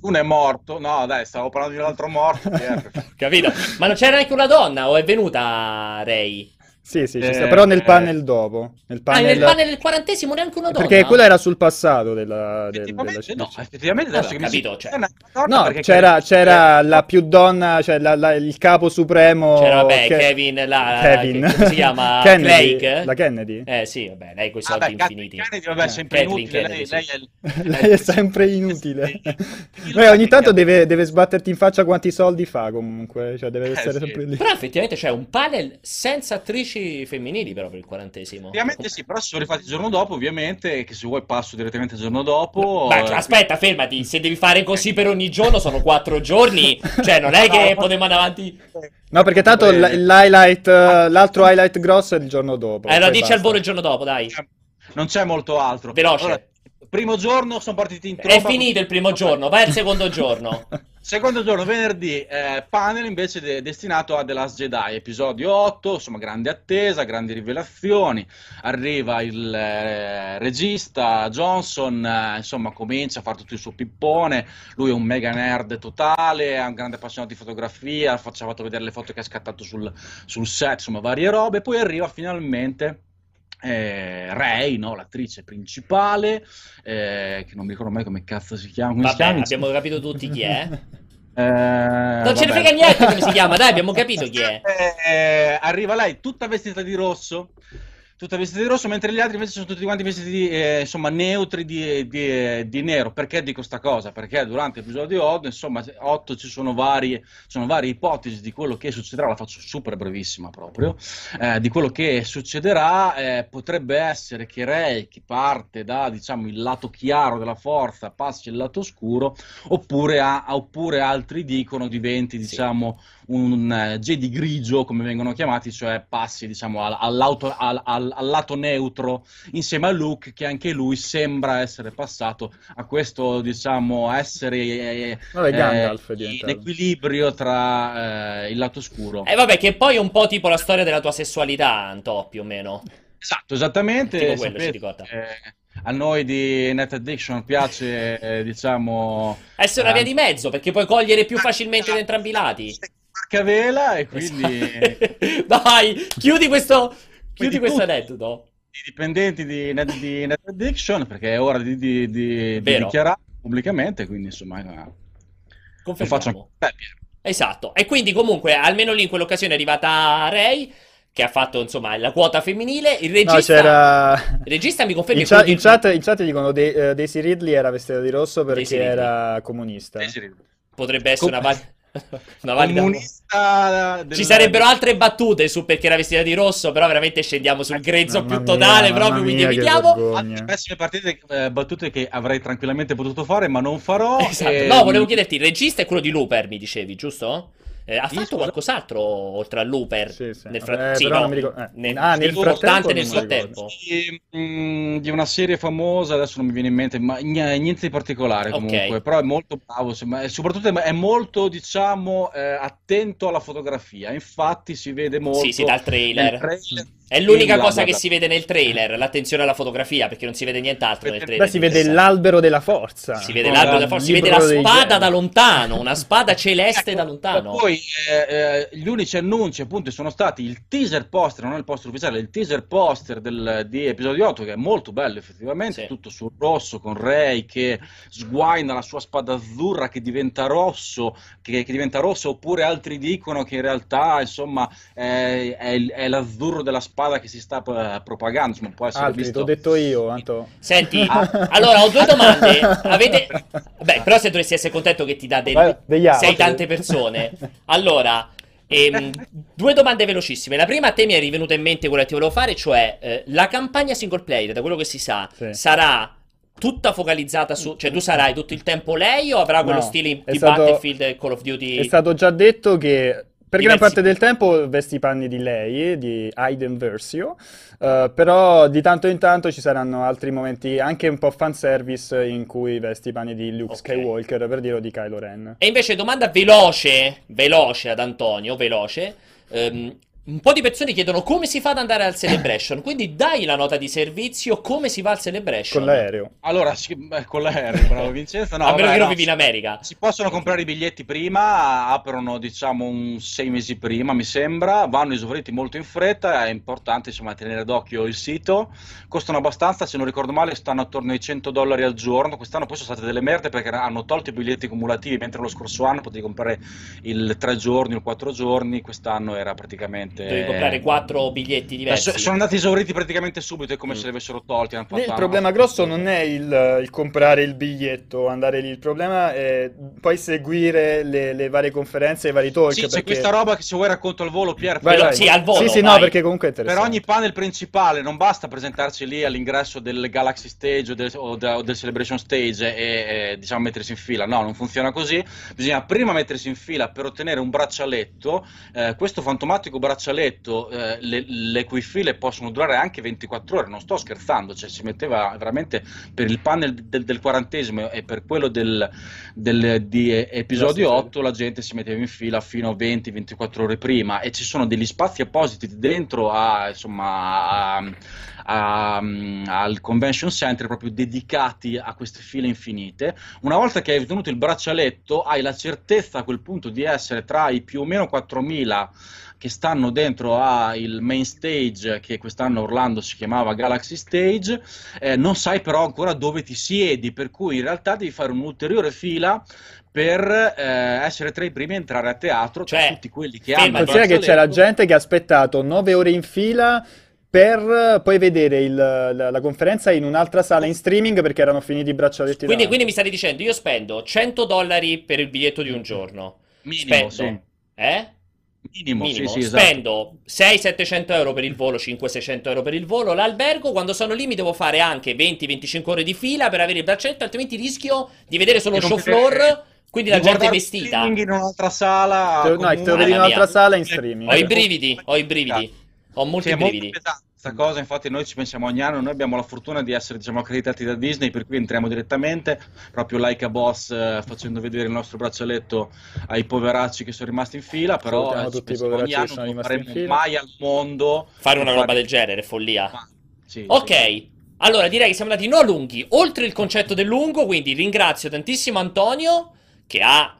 [SPEAKER 3] Uno è morto, no dai, stavo parlando di un altro morto. [laughs] è?
[SPEAKER 1] Capito? Ma non c'era neanche una donna o è venuta Ray?
[SPEAKER 2] Sì, sì,
[SPEAKER 3] Eh,
[SPEAKER 2] però nel
[SPEAKER 3] eh.
[SPEAKER 2] panel dopo. Nel
[SPEAKER 1] Ah, nel
[SPEAKER 2] panel...
[SPEAKER 1] panel del quarantesimo neanche una donna?
[SPEAKER 2] Perché quello era sul passato della, del- della
[SPEAKER 3] no, effettivamente adesso
[SPEAKER 1] Allora,
[SPEAKER 3] che mi
[SPEAKER 1] capito,
[SPEAKER 3] si-
[SPEAKER 1] cioè-
[SPEAKER 2] No, c'era, c'era
[SPEAKER 3] Fisher-
[SPEAKER 2] la più donna, cioè la- la- il capo supremo.
[SPEAKER 1] C'era, vabbè,
[SPEAKER 2] Ke-
[SPEAKER 1] Kevin, la-
[SPEAKER 2] Kevin.
[SPEAKER 1] che- si chiama? [laughs]
[SPEAKER 2] Kennedy.
[SPEAKER 1] Craig?
[SPEAKER 2] La Kennedy.
[SPEAKER 1] Eh sì, vabbè, lei con i
[SPEAKER 3] Ah,
[SPEAKER 1] soldi
[SPEAKER 3] Kathleen
[SPEAKER 1] infiniti.
[SPEAKER 3] Kennedy, vabbè,
[SPEAKER 2] Eh,
[SPEAKER 3] sempre
[SPEAKER 1] Kathleen
[SPEAKER 3] inutile.
[SPEAKER 1] Kennedy,
[SPEAKER 3] lei,
[SPEAKER 1] sì.
[SPEAKER 3] lei è, [laughs]
[SPEAKER 2] Lei è sempre inutile. [laughs] Beh, ogni tanto deve, deve sbatterti in faccia quanti soldi fa comunque, cioè deve
[SPEAKER 3] Eh,
[SPEAKER 2] essere
[SPEAKER 3] sì.
[SPEAKER 2] sempre lì.
[SPEAKER 1] Però effettivamente c'è un panel senza attrici femminili però per il quarantesimo.
[SPEAKER 3] Ovviamente sì, però si sono rifatti il giorno dopo, ovviamente, che se vuoi passo direttamente il giorno dopo.
[SPEAKER 1] Ma
[SPEAKER 3] eh,
[SPEAKER 1] aspetta, fermati, se devi fare così per ogni giorno sono quattro giorni, [laughs] cioè non è che potremmo andare avanti...
[SPEAKER 2] No, perché tanto l- l'highlight, eh, l'altro highlight grosso è il giorno dopo.
[SPEAKER 1] Eh, lo
[SPEAKER 2] poi
[SPEAKER 1] dici
[SPEAKER 2] basta.
[SPEAKER 1] al volo il giorno dopo, dai.
[SPEAKER 3] Non c'è molto altro.
[SPEAKER 1] Veloce.
[SPEAKER 3] Allora, primo giorno sono partiti in
[SPEAKER 1] È
[SPEAKER 3] tromba.
[SPEAKER 1] finito il primo giorno, vai al secondo giorno. [laughs]
[SPEAKER 3] Secondo giorno, venerdì, eh, panel invece de- destinato a The Last Jedi, episodio 8, insomma, grande attesa, grandi rivelazioni. Arriva il eh, regista Johnson, eh, insomma, comincia a fare tutto il suo pippone. Lui è un mega nerd totale, è un grande appassionato di fotografia. Ci ha fatto vedere le foto che ha scattato sul, sul set, insomma, varie robe. Poi arriva finalmente. Eh, Ray, no? l'attrice principale, eh, che non mi ricordo mai come cazzo si chiama. come si
[SPEAKER 1] Vabbè,
[SPEAKER 3] chiama?
[SPEAKER 1] abbiamo capito tutti chi è.
[SPEAKER 3] Eh,
[SPEAKER 1] Non ce ne frega niente come si chiama, dai, abbiamo capito chi è.
[SPEAKER 3] Eh, arriva lei tutta vestita di rosso. Tutta vestita di rosso, mentre gli altri invece sono tutti quanti vestiti di, eh, insomma, neutri di, di- di nero. Perché dico sta cosa? Perché durante l'episodio 8, insomma, 8 ci sono varie, sono varie ipotesi di quello che succederà. La faccio super brevissima proprio. Eh, di quello che succederà, eh, potrebbe essere che Rey, che parte da diciamo il lato chiaro della forza, passi il lato oscuro, oppure, a- oppure altri dicono diventi, diciamo, un eh, Jedi grigio, come vengono chiamati, cioè passi, diciamo, al, all'auto- al- al- lato neutro insieme a Luke, che anche lui sembra essere passato a questo, diciamo, essere eh,
[SPEAKER 2] Vabbè, Gandalf è
[SPEAKER 3] in equilibrio tra eh, il lato oscuro.
[SPEAKER 1] E vabbè, che poi è un po' tipo la storia della tua sessualità, Antò, più o meno.
[SPEAKER 3] Esatto, esattamente.
[SPEAKER 1] Tipo quello,
[SPEAKER 3] sapete,
[SPEAKER 1] ci ricorda.
[SPEAKER 3] eh, a noi di Net Addiction piace, eh, diciamo...
[SPEAKER 1] Essere una
[SPEAKER 3] eh,
[SPEAKER 1] via di mezzo, perché puoi cogliere più facilmente da entrambi i lati.
[SPEAKER 3] Mark cascavela e quindi... [laughs]
[SPEAKER 1] Dai, chiudi questo, chiudi
[SPEAKER 3] Quindi
[SPEAKER 1] questo aneddoto.
[SPEAKER 3] i dipendenti di Net, di Net Addiction perché è ora di, di, di- di dichiarare pubblicamente, quindi insomma... eh, Lo faccio anche te.
[SPEAKER 1] Esatto. E quindi comunque, almeno lì in quell'occasione è arrivata Ray, che ha fatto, insomma, la quota femminile. Il regista...
[SPEAKER 2] No, c'era...
[SPEAKER 1] Il regista mi confermi
[SPEAKER 2] In,
[SPEAKER 1] di-
[SPEAKER 2] in chat- in chat dicono De- eh, Daisy Ridley era vestita di rosso perché era comunista.
[SPEAKER 1] Potrebbe essere una,
[SPEAKER 3] Com-
[SPEAKER 1] val- [laughs] una valida...
[SPEAKER 3] Comunista
[SPEAKER 1] Ci sarebbero altre battute su perché era vestita di rosso, però veramente scendiamo sul grezzo
[SPEAKER 2] Mamma
[SPEAKER 1] più
[SPEAKER 2] mia,
[SPEAKER 1] totale
[SPEAKER 2] mamma
[SPEAKER 1] proprio, quindi
[SPEAKER 2] mia,
[SPEAKER 1] evitiamo.
[SPEAKER 3] Altre pessime partite, eh, battute che avrei tranquillamente potuto fare, ma non farò.
[SPEAKER 1] Esatto.
[SPEAKER 3] e-
[SPEAKER 1] No, volevo chiederti, il regista è quello di Looper, mi dicevi, giusto? Eh, ha fatto
[SPEAKER 3] scusa.
[SPEAKER 1] qualcos'altro oltre a Looper?
[SPEAKER 2] Sì, sì.
[SPEAKER 1] Nel fra-
[SPEAKER 2] Eh,
[SPEAKER 1] sì, no,
[SPEAKER 2] ricordo- eh.
[SPEAKER 1] nel-
[SPEAKER 2] Ah, nel frattempo
[SPEAKER 1] nel frattempo.
[SPEAKER 3] Di, mm, di una serie famosa, adesso non mi viene in mente, ma n- niente di particolare comunque, però è molto bravo, insomma, e soprattutto è è molto, diciamo, eh, attento alla fotografia, infatti si vede molto
[SPEAKER 1] Sì, sì, dal trailer.
[SPEAKER 3] nel trailer.
[SPEAKER 1] È l'unica cosa
[SPEAKER 3] guarda,
[SPEAKER 1] che si vede nel trailer, l'attenzione alla fotografia, perché non si vede nient'altro nel trailer.
[SPEAKER 2] Beh, si vede
[SPEAKER 1] interessante.
[SPEAKER 2] l'albero della forza.
[SPEAKER 1] Si vede l'albero
[SPEAKER 3] la-
[SPEAKER 1] della forza, si vede la spada da lontano, una spada celeste da
[SPEAKER 3] Ecco,
[SPEAKER 1] lontano.
[SPEAKER 3] Poi eh, eh, gli unici annunci appunto sono stati il teaser poster, non il poster ufficiale, il teaser poster del- di episodio 8 che è molto bello effettivamente,
[SPEAKER 1] Sì.
[SPEAKER 3] tutto sul rosso con Rey che sguaina la sua spada azzurra che diventa rosso, che, che diventa rosso oppure altri dicono che in realtà insomma è, è è l'azzurro della spada che si sta propagando, insomma può essere
[SPEAKER 2] Altri,
[SPEAKER 3] visto.
[SPEAKER 2] t'ho detto io, Anto.
[SPEAKER 1] Senti, allora ho due [laughs] domande. Avete... Beh, però se dovresti essere contento che ti dà del...
[SPEAKER 2] Beh, degli altri.
[SPEAKER 1] sei tante persone. [laughs] Allora, ehm, due domande velocissime. La prima a te mi è rivenuta in mente quella che ti volevo fare, cioè eh, la campagna single player, da quello che si sa,
[SPEAKER 2] Sì.
[SPEAKER 1] sarà tutta focalizzata su... Cioè tu sarai tutto il tempo lei o avrà quello
[SPEAKER 2] No,
[SPEAKER 1] stile di
[SPEAKER 2] stato-
[SPEAKER 1] Battlefield e Call of Duty?
[SPEAKER 2] È stato già detto che per gran parte del tempo vesti i panni di lei, di Aiden Versio, eh, però di tanto in tanto ci saranno altri momenti, anche un po' fanservice, in cui vesti i panni di Luke
[SPEAKER 1] Ok.
[SPEAKER 2] Skywalker, per dire, o di Kylo Ren.
[SPEAKER 1] E invece domanda veloce, veloce ad Antonio, veloce. Ehm, un po' di persone chiedono come si fa ad andare al Celebration, quindi dai la nota di servizio, come si va al Celebration?
[SPEAKER 2] Con l'aereo.
[SPEAKER 3] Allora, sì, beh, con l'aereo, bravo Vincenzo. No, [laughs]
[SPEAKER 1] a meno
[SPEAKER 3] vabbè,
[SPEAKER 1] che non
[SPEAKER 3] no,
[SPEAKER 1] vivi in America.
[SPEAKER 3] Si possono comprare i biglietti prima, aprono diciamo un sei mesi prima, mi sembra, vanno esauriti molto in fretta, è importante insomma tenere d'occhio il sito, costano abbastanza, se non ricordo male stanno attorno ai 100 dollari al giorno, quest'anno poi sono state delle merde perché hanno tolto i biglietti cumulativi, mentre lo scorso anno potevi comprare il 3 giorni o 4 giorni, quest'anno era praticamente...
[SPEAKER 1] Devi comprare quattro biglietti
[SPEAKER 3] Eh,
[SPEAKER 1] diversi.
[SPEAKER 3] so- sono andati esauriti praticamente subito, è come
[SPEAKER 1] Mm.
[SPEAKER 3] se li avessero tolti. hanno
[SPEAKER 2] Lì
[SPEAKER 3] fatto-
[SPEAKER 2] il problema grosso non è il, il comprare il biglietto, andare lì, il problema è poi seguire le, le varie conferenze e i vari talk.
[SPEAKER 3] Sì, c'è
[SPEAKER 2] perché...
[SPEAKER 3] questa roba che se vuoi racconto al volo, Pier,
[SPEAKER 2] Vai,
[SPEAKER 1] Però-
[SPEAKER 2] vai.
[SPEAKER 1] sì, al volo,
[SPEAKER 2] Sì, sì,
[SPEAKER 1] vai.
[SPEAKER 2] no, perché comunque è
[SPEAKER 3] Per
[SPEAKER 2] interessante.
[SPEAKER 3] ogni panel principale non basta presentarsi lì all'ingresso del Galaxy Stage o del, o da- o del Celebration Stage e, e, diciamo mettersi in fila. No, non funziona così. Bisogna prima mettersi in fila per ottenere un braccialetto. Eh, questo fantomatico braccialetto, eh, le, le cui file possono durare anche 24 ore. Non sto scherzando, cioè si metteva veramente per il panel del, del quarantesimo e per quello del, del- di episodio
[SPEAKER 2] Last
[SPEAKER 3] 8 la gente si metteva in fila fino a 20-24 ore prima e ci sono degli spazi appositi dentro a, insomma, a- a- al convention center proprio dedicati a queste file infinite. Una volta che hai ottenuto il braccialetto, hai la certezza a quel punto di essere tra i più o meno 4000 che stanno dentro al main stage che quest'anno Orlando si chiamava Galaxy Stage, eh, non sai però ancora dove ti siedi, per cui in realtà devi fare un'ulteriore fila per eh, essere tra i primi a entrare a teatro, tra
[SPEAKER 1] Cioè,
[SPEAKER 3] tutti quelli che hanno
[SPEAKER 2] Considera che c'era
[SPEAKER 3] braccialetto.
[SPEAKER 2] gente che ha aspettato 9 ore in fila per poi vedere il- la, la conferenza in un'altra sala in streaming perché erano finiti i braccialetti
[SPEAKER 1] Quindi, quindi mi stai dicendo, io spendo 100 dollari per il biglietto di un giorno.
[SPEAKER 3] Minimo,
[SPEAKER 1] Spendo.
[SPEAKER 3] sì.
[SPEAKER 1] Eh?
[SPEAKER 3] Minimo,
[SPEAKER 1] Minimo.
[SPEAKER 3] sì, sì, esatto.
[SPEAKER 1] Spendo 600-700 euro per il volo, 500-600 euro per il volo. L'albergo, quando sono lì, mi devo fare anche 20-25 ore di fila per avere il braccialetto, altrimenti rischio di vedere solo show floor. Quindi la gente vestita.
[SPEAKER 3] in un'altra sala.
[SPEAKER 2] Te- no, te lo vedi in un'altra
[SPEAKER 1] mia.
[SPEAKER 2] sala in streaming.
[SPEAKER 1] Ho i brividi, ho i brividi. Ho molti
[SPEAKER 3] Sì, è molto
[SPEAKER 1] brividi.
[SPEAKER 3] pesante questa cosa, infatti noi ci pensiamo ogni anno, noi abbiamo la fortuna di essere diciamo, accreditati da Disney, per cui entriamo direttamente, proprio like a boss, eh, facendo vedere il nostro braccialetto ai poveracci che sono rimasti in fila, però eh, ci pensiamo ogni anno, non faremo mai al mondo
[SPEAKER 1] Fare una
[SPEAKER 3] fare-
[SPEAKER 1] roba del genere, follia.
[SPEAKER 3] Ma- sì,
[SPEAKER 1] Ok,
[SPEAKER 3] sì.
[SPEAKER 1] allora direi che siamo andati non lunghi, oltre il concetto del lungo, quindi ringrazio tantissimo Antonio che ha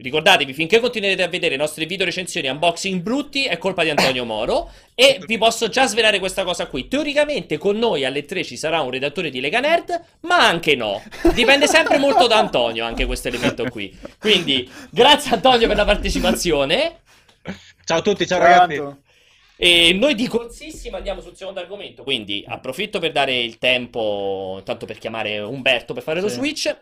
[SPEAKER 1] Ricordatevi, finché continuerete a vedere i nostri video recensioni unboxing brutti, è colpa di Antonio Moro. E vi posso già svelare questa cosa qui. Teoricamente con noi alle 3 ci sarà un redattore di Lega Nerd, ma anche no. Dipende sempre molto da Antonio, anche questo elemento qui. Quindi, grazie Antonio per la partecipazione.
[SPEAKER 3] Ciao a tutti, ciao ragazzi.
[SPEAKER 2] Tanto.
[SPEAKER 1] E noi di corsissimo andiamo sul secondo argomento. Quindi approfitto per dare il tempo, tanto per chiamare Umberto per fare lo
[SPEAKER 2] Sì.
[SPEAKER 1] switch.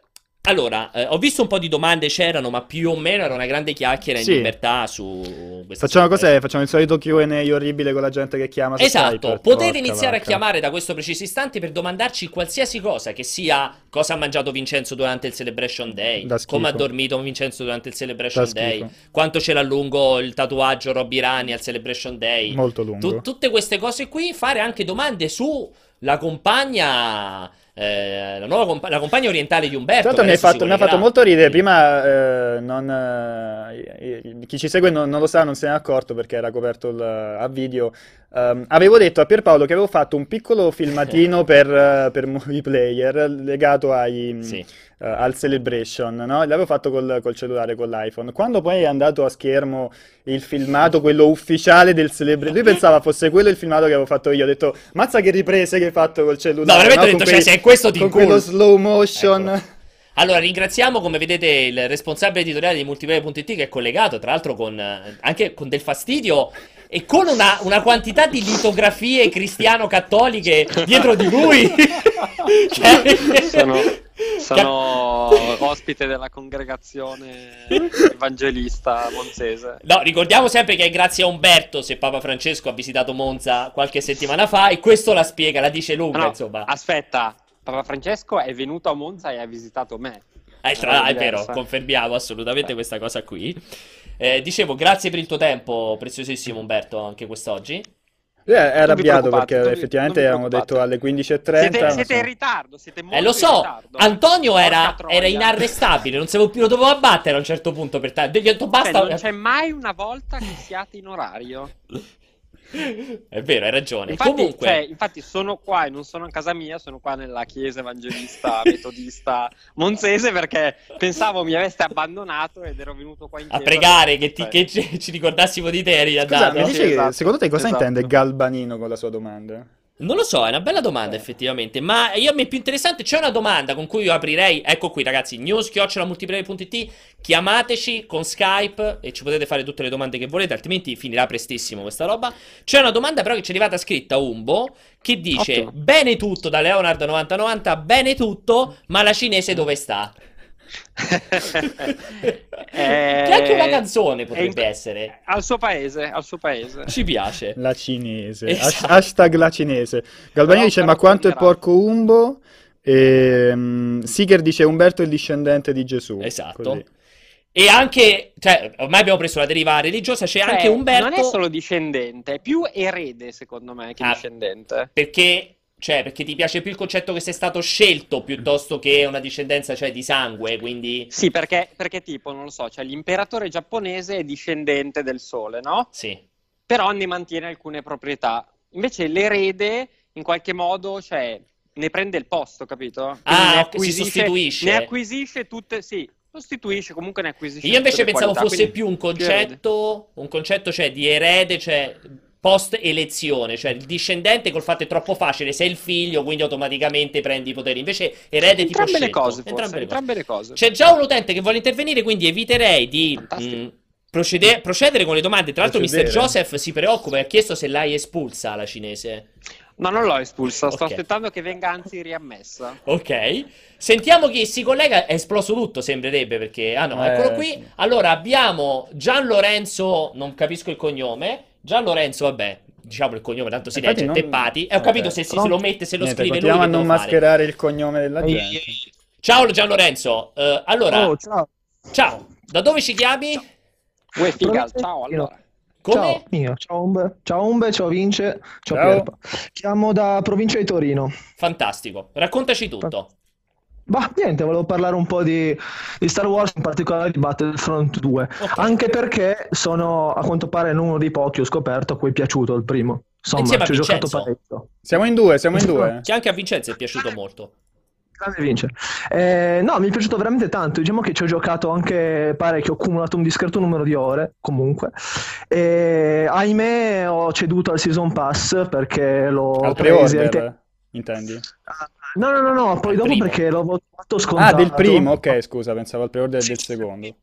[SPEAKER 1] Allora, eh, ho visto un po' di domande c'erano, ma più o meno era una grande chiacchiera in
[SPEAKER 2] Sì.
[SPEAKER 1] libertà su questa
[SPEAKER 2] Facciamo cos'è? Facciamo il solito Q&A orribile con la gente che chiama
[SPEAKER 1] Esatto,
[SPEAKER 2] Skype?
[SPEAKER 1] potete
[SPEAKER 2] Porca
[SPEAKER 1] iniziare a
[SPEAKER 2] vacca.
[SPEAKER 1] chiamare da questo preciso istante per domandarci qualsiasi cosa, che sia cosa ha mangiato Vincenzo durante il Celebration Day, come ha dormito Vincenzo durante il Celebration
[SPEAKER 2] Da
[SPEAKER 1] Day, quanto c'era a lungo il tatuaggio Robby Rani al Celebration Day.
[SPEAKER 2] Molto lungo.
[SPEAKER 1] Tu- tutte queste cose qui, fare anche domande su la compagna, eh, la nuova compa- la compagna orientale di Umberto. Che
[SPEAKER 2] mi, hai fatto, mi ha fatto molto ridere, prima eh, non, eh, chi ci segue non, non lo sa, non se ne è accorto perché era coperto il- a video. Ehm, avevo detto a Pierpaolo che avevo fatto un piccolo filmatino [laughs] per, eh, per Movie Player legato ai,
[SPEAKER 1] Sì.
[SPEAKER 2] eh, al Celebration, no? L'avevo fatto col, col cellulare, con l'iPhone. Quando poi è andato a schermo il filmato, quello ufficiale del Celebration, lui pensava fosse quello il filmato che avevo fatto io. Ho detto, mazza che riprese che hai fatto col cellulare,
[SPEAKER 1] No, veramente ho
[SPEAKER 2] Con
[SPEAKER 1] detto, cioè,
[SPEAKER 2] quei-
[SPEAKER 1] se è questo ti
[SPEAKER 2] con
[SPEAKER 1] inculpo.
[SPEAKER 2] quello slow motion.
[SPEAKER 1] Ecco. Allora, ringraziamo come vedete il responsabile editoriale di Multiplayer.it che è collegato, tra l'altro con, eh, anche con del fastidio e con una, una quantità di litografie cristiano-cattoliche dietro di lui. [laughs] Cioè-
[SPEAKER 4] Sono, sono ospite della congregazione [laughs] evangelista monzese.
[SPEAKER 1] No, ricordiamo sempre che è grazie a Umberto se Papa Francesco ha visitato Monza qualche settimana fa e questo la spiega, la dice lunga,
[SPEAKER 4] no,
[SPEAKER 1] insomma.
[SPEAKER 4] aspetta, Papa Francesco è venuto a Monza e ha visitato me.
[SPEAKER 1] Eh, tra-
[SPEAKER 4] È
[SPEAKER 1] è vero, confermiamo assolutamente questa cosa qui. Eh, dicevo, grazie per il tuo tempo, preziosissimo Umberto, anche quest'oggi.
[SPEAKER 2] Lui è arrabbiato perché
[SPEAKER 4] non
[SPEAKER 2] effettivamente
[SPEAKER 4] non
[SPEAKER 2] avevamo detto alle 15.30.
[SPEAKER 4] Siete, siete in ritardo, siete molto
[SPEAKER 1] Eh, lo
[SPEAKER 4] in
[SPEAKER 1] so,
[SPEAKER 4] ritardo.
[SPEAKER 1] Antonio era, era inarrestabile, non, sapevo più, lo dovevo abbattere a un certo punto per te. Gli ho detto
[SPEAKER 4] Cioè,
[SPEAKER 1] basta.
[SPEAKER 4] non c'è mai una volta che siate in orario. [laughs]
[SPEAKER 1] È vero, hai ragione.
[SPEAKER 4] Infatti,
[SPEAKER 1] Comunque,
[SPEAKER 4] cioè, infatti sono qua e non sono a casa mia, sono qua nella chiesa evangelista [laughs] metodista monzese perché pensavo mi aveste abbandonato ed ero venuto qua in
[SPEAKER 1] a
[SPEAKER 4] chiesa.
[SPEAKER 1] pregare che, ti-
[SPEAKER 4] Cioè,
[SPEAKER 1] che ci, ricordassimo di te, eri
[SPEAKER 2] Scusa,
[SPEAKER 1] andato.
[SPEAKER 2] mi
[SPEAKER 4] Sì,
[SPEAKER 2] che
[SPEAKER 4] esatto,
[SPEAKER 2] secondo te cosa
[SPEAKER 4] esatto.
[SPEAKER 2] intende Galbanino con la sua domanda?
[SPEAKER 1] Non lo so, è una bella domanda
[SPEAKER 2] Eh.
[SPEAKER 1] effettivamente, ma io mi è più interessante, c'è una domanda con cui io aprirei, ecco qui ragazzi, news.multiplayer.it, chiamateci con Skype e ci potete fare tutte le domande che volete, altrimenti finirà prestissimo questa roba. C'è una domanda però che ci è arrivata scritta Umbo, che dice,
[SPEAKER 4] Ottimo.
[SPEAKER 1] bene tutto da Leonard 9090, bene tutto, ma la cinese dove sta?
[SPEAKER 4] Eh,
[SPEAKER 1] che anche una canzone
[SPEAKER 4] è
[SPEAKER 1] potrebbe
[SPEAKER 4] in-
[SPEAKER 1] essere.
[SPEAKER 4] Al suo paese, al suo paese.
[SPEAKER 1] Ci piace.
[SPEAKER 2] La cinese.
[SPEAKER 1] Esatto.
[SPEAKER 2] Hash- Hashtag la cinese. Galbanino
[SPEAKER 4] Però
[SPEAKER 2] dice: Ma quanto è
[SPEAKER 4] tornerà."
[SPEAKER 2] porco Umbo? E, mm, Seeker dice: Umberto è il discendente di Gesù.
[SPEAKER 1] Esatto.
[SPEAKER 2] Così.
[SPEAKER 1] E anche, cioè, ormai abbiamo preso la deriva religiosa, c'è
[SPEAKER 4] Cioè,
[SPEAKER 1] anche Umberto...
[SPEAKER 4] Non è solo discendente, è più erede, secondo me, che
[SPEAKER 1] Ah.
[SPEAKER 4] discendente.
[SPEAKER 1] Perché, cioè, perché ti piace più il concetto che sei stato scelto piuttosto che una discendenza, cioè, di sangue, quindi...
[SPEAKER 4] Sì, perché, perché tipo, non lo so, cioè l'imperatore giapponese è discendente del sole, no?
[SPEAKER 1] Sì.
[SPEAKER 4] Però ne mantiene alcune proprietà. Invece l'erede, in qualche modo, cioè, ne prende il posto, capito? Quindi
[SPEAKER 1] Ah,
[SPEAKER 4] ne
[SPEAKER 1] si sostituisce.
[SPEAKER 4] Ne acquisisce tutte, sì, sostituisce, comunque ne acquisisce
[SPEAKER 1] Io invece pensavo
[SPEAKER 4] qualità,
[SPEAKER 1] fosse più un concetto, un concetto, cioè, di erede, cioè, post elezione, cioè, il discendente col fatto è troppo facile, sei il figlio, quindi automaticamente prendi i poteri. Invece erede tipo
[SPEAKER 4] Entrambe le cose, forse,
[SPEAKER 1] Entrambe le cose.
[SPEAKER 4] entrambe le cose.
[SPEAKER 1] C'è già un utente che vuole intervenire, quindi eviterei di mh, procede- procedere con le domande. Tra l'altro, Mr.
[SPEAKER 2] Procedere.
[SPEAKER 1] Joseph si preoccupa e ha chiesto se l'hai espulsa la cinese.
[SPEAKER 4] No, non l'ho espulsa, sto
[SPEAKER 1] Ok.
[SPEAKER 4] aspettando che venga anzi riammessa.
[SPEAKER 1] Ok, sentiamo chi si collega. È esploso tutto, sembrerebbe perché. Ah no,
[SPEAKER 2] Eh,
[SPEAKER 1] eccolo qui. Allora abbiamo Gian Lorenzo. Non capisco il cognome. Gian Lorenzo, vabbè, diciamo il cognome, tanto si
[SPEAKER 2] Infatti
[SPEAKER 1] legge.
[SPEAKER 2] non-
[SPEAKER 1] Teppati. E ho capito se, si- se lo mette, se lo
[SPEAKER 2] Niente,
[SPEAKER 1] scrive lui. Che
[SPEAKER 2] a non mascherare il cognome della
[SPEAKER 4] Ehi,
[SPEAKER 2] gente.
[SPEAKER 4] ehi,
[SPEAKER 1] Ciao Gian Lorenzo. Eh, allora,
[SPEAKER 5] Oh, ciao.
[SPEAKER 1] ciao. Da dove ci chiami?
[SPEAKER 4] Uè, figa, ciao allora.
[SPEAKER 1] Come?
[SPEAKER 5] Ciao. Ciao Umbe, ciao Umbe, ciao Vince, ciao,
[SPEAKER 2] Ciao.
[SPEAKER 5] Pierpa. Chiamo da provincia di Torino.
[SPEAKER 1] Fantastico. Raccontaci tutto.
[SPEAKER 5] Bah, niente, volevo parlare un po' di, di Star Wars, in particolare di Battlefront 2.
[SPEAKER 1] Ok.
[SPEAKER 5] Anche perché sono a quanto pare uno dei pochi, ho scoperto, a cui è piaciuto il primo. Insomma,
[SPEAKER 1] Insieme a
[SPEAKER 5] ci ho giocato
[SPEAKER 1] Vincenzo.
[SPEAKER 5] parecchio.
[SPEAKER 2] Siamo in due, siamo in due.
[SPEAKER 1] Che anche a Vincenzo è piaciuto molto.
[SPEAKER 5] grande vince. Eh, no, mi è piaciuto veramente tanto. Diciamo che ci ho giocato anche parecchio, ho accumulato un discreto numero di ore comunque. E ahimè, ho ceduto al Season Pass perché l'ho preso
[SPEAKER 2] intendi?
[SPEAKER 5] No, no, no, no, poi
[SPEAKER 1] Al
[SPEAKER 5] dopo
[SPEAKER 1] primo.
[SPEAKER 5] perché l'ho fatto
[SPEAKER 2] Ah,
[SPEAKER 5] scontato.
[SPEAKER 2] del primo, ok, scusa, pensavo al pre-order del secondo.
[SPEAKER 5] il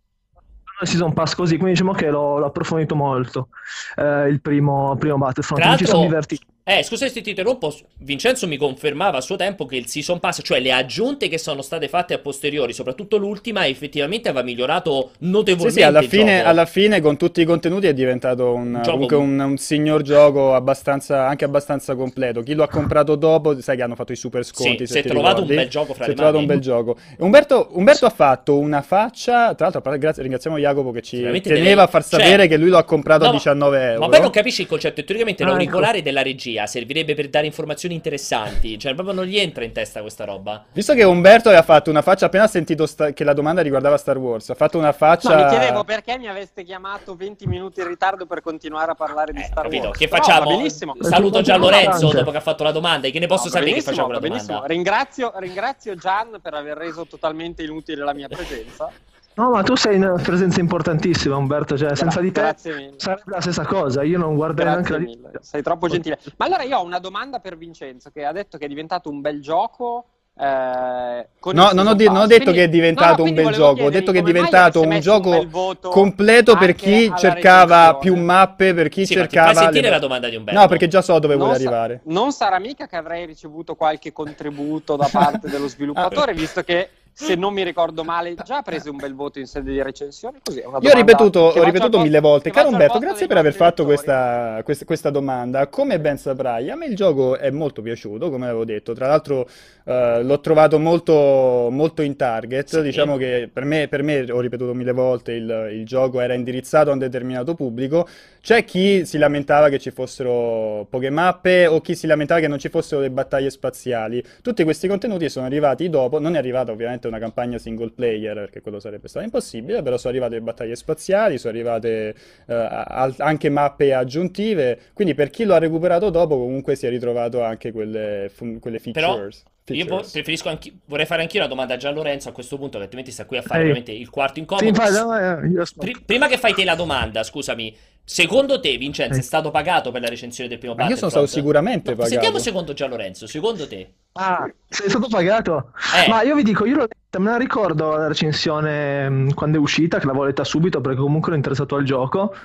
[SPEAKER 5] Season Pass così, quindi diciamo che l'ho, l'ho approfondito molto. eh, il primo, primo Battlefront. Mi ci sono divertito.
[SPEAKER 1] Eh, scusa se ti interrompo, Vincenzo mi confermava a suo tempo che il Season Pass, cioè le aggiunte che sono state fatte a posteriori, soprattutto l'ultima, effettivamente aveva migliorato
[SPEAKER 2] Sì,
[SPEAKER 1] notevolmente
[SPEAKER 2] sì, alla
[SPEAKER 1] il
[SPEAKER 2] fine,
[SPEAKER 1] gioco.
[SPEAKER 2] alla fine con tutti i contenuti è diventato un,
[SPEAKER 1] Gioco-
[SPEAKER 2] comunque un, un signor gioco abbastanza, anche abbastanza completo. Chi lo ha comprato dopo, sai che hanno fatto i super sconti,
[SPEAKER 1] Sì,
[SPEAKER 2] se
[SPEAKER 1] si è trovato
[SPEAKER 2] ricordi.
[SPEAKER 1] un bel gioco fra
[SPEAKER 2] Si è
[SPEAKER 1] le
[SPEAKER 2] trovato un
[SPEAKER 1] mani.
[SPEAKER 2] bel gioco. Umberto, Umberto ha fatto una faccia, tra l'altro grazie- ringraziamo Jacopo che ci teneva
[SPEAKER 1] deve-
[SPEAKER 2] a far
[SPEAKER 1] cioè-
[SPEAKER 2] sapere che lui lo ha comprato
[SPEAKER 1] No,
[SPEAKER 2] a
[SPEAKER 1] ma-
[SPEAKER 2] 19 euro.
[SPEAKER 1] Ma poi non capisci il concetto. Teoricamente
[SPEAKER 5] Ah, ecco.
[SPEAKER 1] l'auricolare della regia servirebbe per dare informazioni interessanti. Cioè, proprio non gli entra in testa questa roba.
[SPEAKER 2] Visto che Umberto aveva fatto una faccia appena ha sentito sta- che la domanda riguardava Star Wars, ha fatto una faccia...
[SPEAKER 4] No, mi chiedevo perché mi aveste chiamato 20 minuti in ritardo per continuare a parlare di
[SPEAKER 1] Eh,
[SPEAKER 4] Star
[SPEAKER 1] capito?
[SPEAKER 4] Wars.
[SPEAKER 1] Che facciamo?
[SPEAKER 4] va benissimo.
[SPEAKER 1] Saluto
[SPEAKER 5] tutto
[SPEAKER 1] Lorenzo dopo che ha fatto la domanda. Che ne posso
[SPEAKER 4] No,
[SPEAKER 1] sapere che facciamo la domanda?
[SPEAKER 4] Ringrazio, ringrazio Gian per aver reso totalmente inutile la mia presenza.
[SPEAKER 5] No, ma tu sei una presenza importantissima, Umberto. Cioè, senza di te sarebbe la stessa cosa. Io non guarderei neanche la
[SPEAKER 4] mille, sei troppo gentile. Ma allora io ho una domanda per Vincenzo che ha detto che è diventato un bel gioco. eh,
[SPEAKER 2] No, non ho, di- non ho detto
[SPEAKER 4] Quindi-
[SPEAKER 2] che è diventato
[SPEAKER 4] no, no,
[SPEAKER 2] un bel gioco, ho detto che è diventato un gioco completo per chi cercava
[SPEAKER 4] recensione.
[SPEAKER 2] più mappe, per chi
[SPEAKER 1] Sì, ma
[SPEAKER 2] cercava...
[SPEAKER 1] fai sentire
[SPEAKER 2] le-
[SPEAKER 1] la domanda di Umberto.
[SPEAKER 2] No, perché già so dove
[SPEAKER 4] Non
[SPEAKER 2] vuole
[SPEAKER 4] sa-
[SPEAKER 2] arrivare.
[SPEAKER 4] non sarà mica che avrei ricevuto qualche contributo da parte dello [laughs] sviluppatore, visto che se non mi ricordo male già ha preso un bel voto in sede di recensione. Così
[SPEAKER 2] Io ho ripetuto, ho ripetuto mille volte. Caro Umberto, grazie per aver fatto questa, questa- questa domanda. Come ben saprai, a me il gioco è molto piaciuto, come avevo detto. Tra l'altro, eh, l'ho trovato molto, molto in target.
[SPEAKER 1] Sì.
[SPEAKER 2] Diciamo che per me, per me, ho ripetuto mille volte, il, il gioco era indirizzato a un determinato pubblico. C'è chi si lamentava che ci fossero poche mappe o chi si lamentava che non ci fossero le battaglie spaziali. Tutti questi contenuti sono arrivati dopo. Non è arrivata ovviamente una campagna single player, perché quello sarebbe stato impossibile, però sono arrivate le battaglie spaziali, sono arrivate eh, al- anche mappe aggiuntive. Quindi per chi lo ha recuperato dopo, comunque si è ritrovato anche quelle, fun- quelle
[SPEAKER 1] Però
[SPEAKER 2] features.
[SPEAKER 1] Io po-
[SPEAKER 2] features.
[SPEAKER 1] preferisco anche, vorrei fare anch'io una domanda a Gian Lorenzo a questo punto, che altrimenti sta qui a fare
[SPEAKER 5] Ehi.
[SPEAKER 1] veramente il quarto
[SPEAKER 5] Sì,
[SPEAKER 1] incomodo.
[SPEAKER 5] no, eh, io.
[SPEAKER 1] Pri- prima che fai te la domanda, scusami, secondo te, Vincenzo, è stato pagato per la recensione del primo
[SPEAKER 2] Ma io sono stato sicuramente
[SPEAKER 1] No,
[SPEAKER 2] pagato.
[SPEAKER 1] Sentiamo secondo Gian Lorenzo, secondo te?
[SPEAKER 5] Ah, sei stato pagato?
[SPEAKER 1] Eh.
[SPEAKER 5] Ma io vi dico, io me la ricordo la recensione mh, quando è uscita, che l'avevo letta subito perché comunque ero interessato al gioco.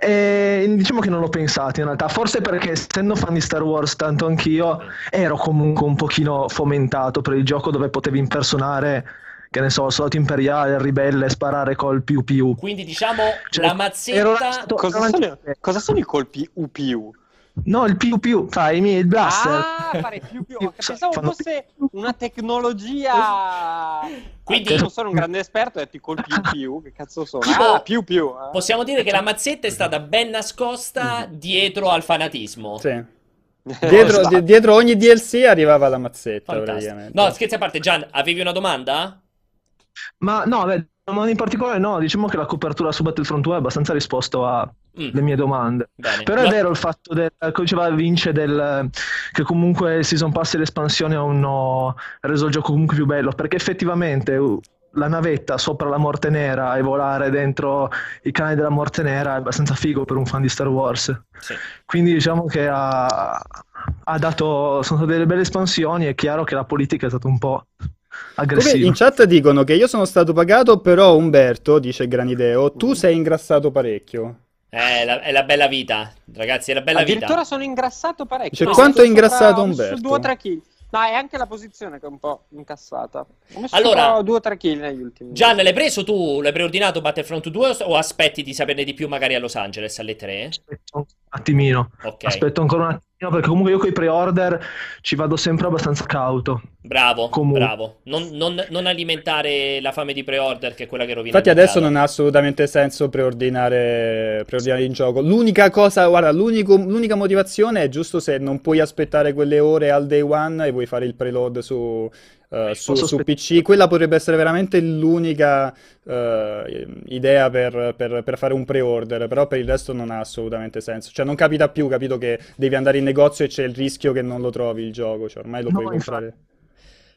[SPEAKER 5] E diciamo che non l'ho pensato in realtà, forse perché essendo fan di Star Wars tanto anch'io, ero comunque un pochino fomentato per il gioco dove potevi impersonare, che ne so, soldato imperiale, il ribelle, sparare col più più.
[SPEAKER 1] Quindi diciamo
[SPEAKER 5] Cioè,
[SPEAKER 1] la mazzetta...
[SPEAKER 5] lanciato-
[SPEAKER 4] Cosa sono, cosa sono i colpi UPU?
[SPEAKER 5] No, il più più, sai, il blaster.
[SPEAKER 4] Ah, fare più più. Pensavo
[SPEAKER 5] Fanno-
[SPEAKER 4] fosse una tecnologia.
[SPEAKER 1] Quindi-
[SPEAKER 4] non sono un grande esperto, ho detto i colpi UPU. Che cazzo sono?
[SPEAKER 1] Tipo-
[SPEAKER 4] Ah, più più. eh.
[SPEAKER 1] Possiamo dire che la mazzetta è stata ben nascosta dietro al fanatismo.
[SPEAKER 2] Sì. [laughs] Dietro,
[SPEAKER 4] Esatto.
[SPEAKER 2] di- dietro ogni DLC arrivava la mazzetta.
[SPEAKER 1] No, scherzi a parte, Gian, avevi una domanda?
[SPEAKER 5] Ma no, beh, ma in particolare no, diciamo che la copertura su Battlefront 2 ha abbastanza risposto alle
[SPEAKER 1] Mm,
[SPEAKER 5] mie domande.
[SPEAKER 1] bene.
[SPEAKER 5] Però è vero il fatto del, come diceva Vince, del, che comunque il Season Pass e l'espansione hanno reso il gioco comunque più bello, perché effettivamente uh, la navetta sopra la Morte Nera e volare dentro i canali della Morte Nera è abbastanza figo per un fan di Star Wars.
[SPEAKER 1] sì.
[SPEAKER 5] Quindi diciamo che ha, ha dato, sono state delle belle espansioni, è chiaro che la politica è stata un po'
[SPEAKER 2] Comunque
[SPEAKER 5] aggressiva.
[SPEAKER 2] in chat dicono che io sono stato pagato, però Umberto, dice Granideo, tu
[SPEAKER 1] Mm.
[SPEAKER 2] sei ingrassato parecchio.
[SPEAKER 1] È la, è la bella vita, ragazzi, è la bella
[SPEAKER 4] Addirittura
[SPEAKER 1] vita.
[SPEAKER 4] sono ingrassato parecchio.
[SPEAKER 2] Dice,
[SPEAKER 4] Ho
[SPEAKER 2] quanto è ingrassato
[SPEAKER 4] sopra-
[SPEAKER 2] Umberto?
[SPEAKER 4] 2 o 3 kg. No, è anche la posizione che è un po' incassata. Ho messo
[SPEAKER 1] Allora,
[SPEAKER 4] 2 o 3 kg negli ultimi.
[SPEAKER 1] Gian, l'hai preso tu? L'hai preordinato Battlefront 2 o aspetti di saperne di più magari a Los Angeles alle 3?
[SPEAKER 5] Aspetto un attimino.
[SPEAKER 1] Ok,
[SPEAKER 5] Aspetto ancora un attimo perché comunque io con i pre-order ci vado sempre abbastanza cauto.
[SPEAKER 1] bravo,
[SPEAKER 5] Comunque.
[SPEAKER 1] bravo. Non, non- non alimentare la fame di pre-order che è quella che rovina
[SPEAKER 2] Infatti adesso non ha assolutamente senso preordinare, preordinare il gioco. L'unica cosa, guarda, l'unica motivazione è giusto se non puoi aspettare quelle ore al day one e vuoi fare il preload su, eh, su- su PC. Quella potrebbe essere veramente l'unica eh, idea per, per- per fare un pre-order, però per il resto non ha assolutamente senso. Cioè non capita più, capito che devi andare in negozio e c'è il rischio che non lo trovi il gioco, cioè ormai lo
[SPEAKER 5] No,
[SPEAKER 2] puoi
[SPEAKER 5] infatti.
[SPEAKER 2] comprare.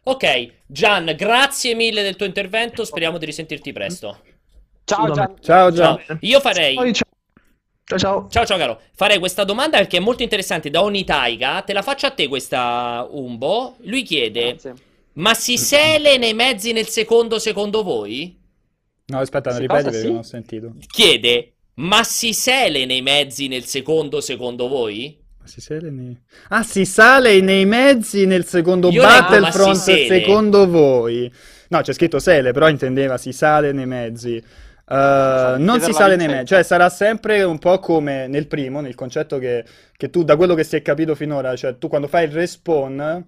[SPEAKER 1] Ok, Gian, grazie mille del tuo intervento. Speriamo di risentirti presto.
[SPEAKER 4] Ciao Gian.
[SPEAKER 2] Ciao, ciao.
[SPEAKER 1] Ciao. Io farei.
[SPEAKER 5] Ciao. Ciao ciao.
[SPEAKER 1] Ciao, ciao, caro. Farei questa domanda perché è molto interessante. Da Onitaiga, te la faccio a te questa Umbo. Lui chiede:
[SPEAKER 4] Grazie.
[SPEAKER 1] Ma si sele nei mezzi nel secondo, secondo voi?
[SPEAKER 2] No, aspetta, ripeti
[SPEAKER 4] cosa,
[SPEAKER 2] perché
[SPEAKER 4] sì?
[SPEAKER 2] non ho sentito.
[SPEAKER 1] Chiede: Ma si sele nei mezzi nel secondo, secondo voi?
[SPEAKER 2] Ma Si sale nei... Ah, si sale nei mezzi nel secondo
[SPEAKER 1] Io
[SPEAKER 2] Battlefront
[SPEAKER 1] sele.
[SPEAKER 2] secondo voi. No, c'è scritto sele, però intendeva si sale nei mezzi. Uh, non si sale nei mezzi, cioè sarà sempre un po' come nel primo, nel concetto che, che tu, da quello che si è capito finora, cioè tu quando fai il respawn,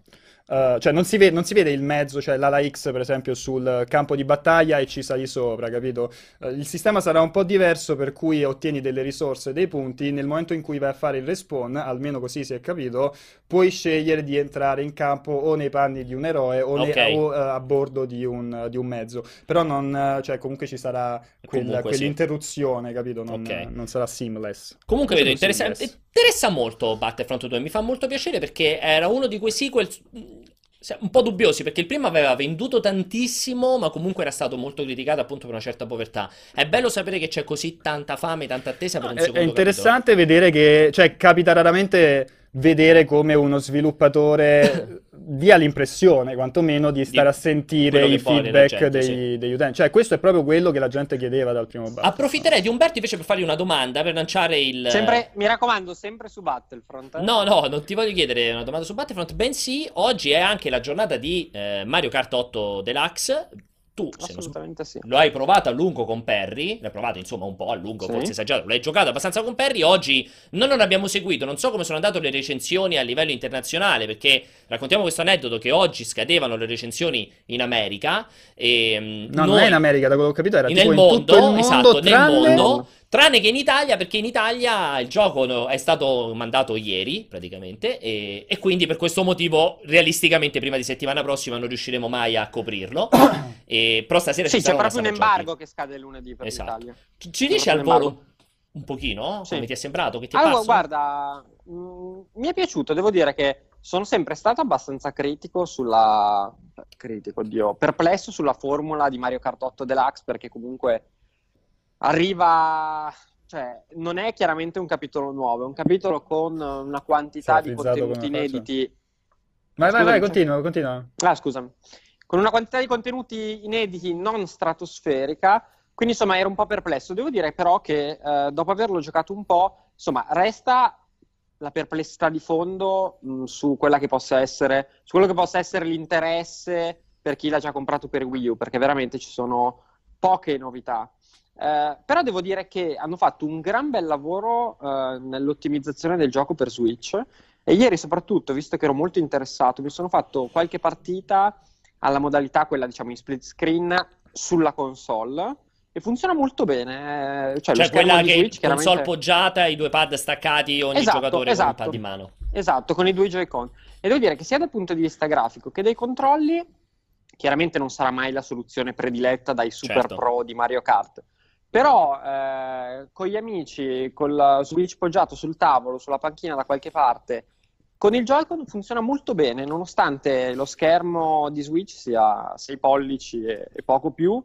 [SPEAKER 2] uh, cioè non si vede, non si vede il mezzo, cioè l'ala X per esempio sul campo di battaglia e ci sali sopra, capito? Uh, il sistema sarà un po' diverso per cui ottieni delle risorse, dei punti, nel momento in cui vai a fare il respawn, almeno così si è capito, puoi scegliere di entrare in campo o nei panni di un eroe o, ne-
[SPEAKER 1] Ok.
[SPEAKER 2] o, eh, a bordo di un, di un mezzo. Però non, eh, cioè, comunque ci sarà quel-
[SPEAKER 1] Comunque sì.
[SPEAKER 2] quell'interruzione, capito? Non,
[SPEAKER 1] Ok.
[SPEAKER 2] non sarà seamless.
[SPEAKER 1] Comunque vedo interessante.
[SPEAKER 2] seamless.
[SPEAKER 1] Interessa molto Battlefront 2. Mi fa molto piacere perché era uno di quei sequel se- un po' dubbiosi. Perché il primo aveva venduto tantissimo, ma comunque era stato molto criticato appunto per una certa povertà. È bello sapere che c'è così tanta fame, tanta attesa per un
[SPEAKER 2] È, è
[SPEAKER 1] secondo
[SPEAKER 2] interessante vedere che, cioè, capita raramente vedere come uno sviluppatore [laughs] dia l'impressione, quantomeno, di stare a sentire i
[SPEAKER 1] che vuole la
[SPEAKER 2] feedbac
[SPEAKER 1] gente,
[SPEAKER 2] dei,
[SPEAKER 1] sì.
[SPEAKER 2] degli utenti. Cioè, questo è proprio quello che la gente chiedeva dal primo. Battlefront.
[SPEAKER 1] Approfitterei di Umberto invece per fargli una domanda per lanciare il.
[SPEAKER 4] Sempre, mi raccomando, sempre su Battlefront. eh.
[SPEAKER 1] No, no, non ti voglio chiedere una domanda su Battlefront, bensì oggi è anche la giornata di eh, Mario Kart 8 Deluxe. Tu, non
[SPEAKER 4] Assolutamente sì.
[SPEAKER 1] Lo hai provato a lungo con Perry, l'hai provato insomma un po' a lungo,
[SPEAKER 4] Sì.
[SPEAKER 1] forse esagerato, l'hai giocato abbastanza con Perry, oggi noi non abbiamo seguito, non so come sono andate le recensioni a livello internazionale, perché raccontiamo questo aneddoto che oggi scadevano le recensioni in America e mm,
[SPEAKER 2] No, non
[SPEAKER 1] noi-
[SPEAKER 2] è in America, da quello che ho capito, era
[SPEAKER 1] nel
[SPEAKER 2] tipo in
[SPEAKER 1] mondo,
[SPEAKER 2] tutto il mondo,
[SPEAKER 1] esatto, nel
[SPEAKER 2] tranne...
[SPEAKER 1] mondo, tranne che in Italia, perché in Italia il gioco è stato mandato ieri, praticamente, e, e quindi per questo motivo, realisticamente, prima di settimana prossima non riusciremo mai a coprirlo. [coughs] E, però stasera
[SPEAKER 4] Sì,
[SPEAKER 1] ci
[SPEAKER 4] c'è proprio un embargo
[SPEAKER 1] giochi.
[SPEAKER 4] che scade lunedì per
[SPEAKER 1] Esatto.
[SPEAKER 4] l'Italia.
[SPEAKER 1] Ci ci dici al volo un pochino?
[SPEAKER 4] Sì.
[SPEAKER 1] Come ti è sembrato? Che ti
[SPEAKER 4] Allora,
[SPEAKER 1] parso?
[SPEAKER 4] guarda, mh, mi è piaciuto, devo dire che sono sempre stato abbastanza critico sulla... critico, oddio, perplesso sulla formula di Mario Kart 8 Deluxe perché comunque arriva... Cioè, non è chiaramente un capitolo nuovo, è un capitolo con una quantità di contenuti inediti
[SPEAKER 2] Vai, vai, vai, continua, continua.
[SPEAKER 4] Ah, scusami. Con una quantità di contenuti inediti non stratosferica, quindi insomma ero un po' perplesso. Devo dire però che eh, dopo averlo giocato un po', insomma, resta la perplessità di fondo mh, su quella che possa essere, su quello che possa essere l'interesse per chi l'ha già comprato per Wii U, perché veramente ci sono poche novità. Eh, però devo dire che hanno fatto un gran bel lavoro eh, nell'ottimizzazione del gioco per Switch. E ieri soprattutto, visto che ero molto interessato, mi sono fatto qualche partita alla modalità quella diciamo in split screen sulla console e funziona molto bene. eh, Cioè,
[SPEAKER 1] Cioè quella che
[SPEAKER 4] Switch
[SPEAKER 1] console
[SPEAKER 4] chiaramente...
[SPEAKER 1] poggiata, i due pad staccati, ogni
[SPEAKER 4] Esatto,
[SPEAKER 1] giocatore con un
[SPEAKER 4] esatto.
[SPEAKER 1] pad in mano.
[SPEAKER 4] Esatto, con i due Joy-Con. E devo dire che sia dal punto di vista grafico che dei controlli, chiaramente non sarà mai la soluzione prediletta dai super
[SPEAKER 1] Certo.
[SPEAKER 4] pro di Mario Kart. Però eh, con gli amici, con la Switch poggiato sul tavolo, sulla panchina da qualche parte, con il Joy-Con funziona molto bene, nonostante lo schermo di Switch sia 6 pollici e, e poco più.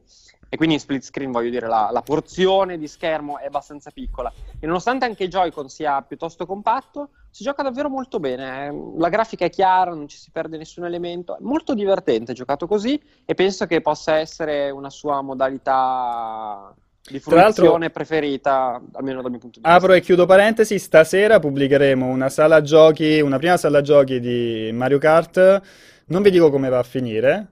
[SPEAKER 4] E quindi in split screen, voglio dire, la, la porzione di schermo è abbastanza piccola. E nonostante anche il Joy-Con sia piuttosto compatto, si gioca davvero molto bene. eh. La grafica è chiara, non ci si perde nessun elemento. È molto divertente giocato così e penso che possa essere una sua modalità di fruizione preferita, almeno dal mio punto di vista.
[SPEAKER 2] Apro e chiudo parentesi, stasera pubblicheremo una sala giochi, una prima sala giochi di Mario Kart. Non vi dico come va a finire.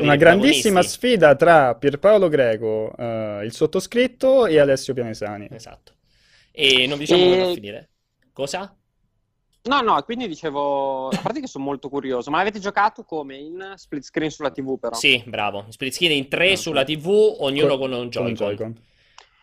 [SPEAKER 2] Una grandissima sfida tra Pierpaolo Greco, eh, il sottoscritto e Alessio Pianesani.
[SPEAKER 1] Esatto. E non vi diciamo
[SPEAKER 4] E-
[SPEAKER 1] come va a finire. Cosa?
[SPEAKER 4] No, no, quindi dicevo, a parte che sono molto curioso, ma l'avete giocato come in split screen sulla TV però?
[SPEAKER 1] Sì, bravo. Split screen in tre
[SPEAKER 4] Ok.
[SPEAKER 1] sulla TV, ognuno con, un
[SPEAKER 2] Con un
[SPEAKER 1] Joy-Con.
[SPEAKER 2] Joy-Con.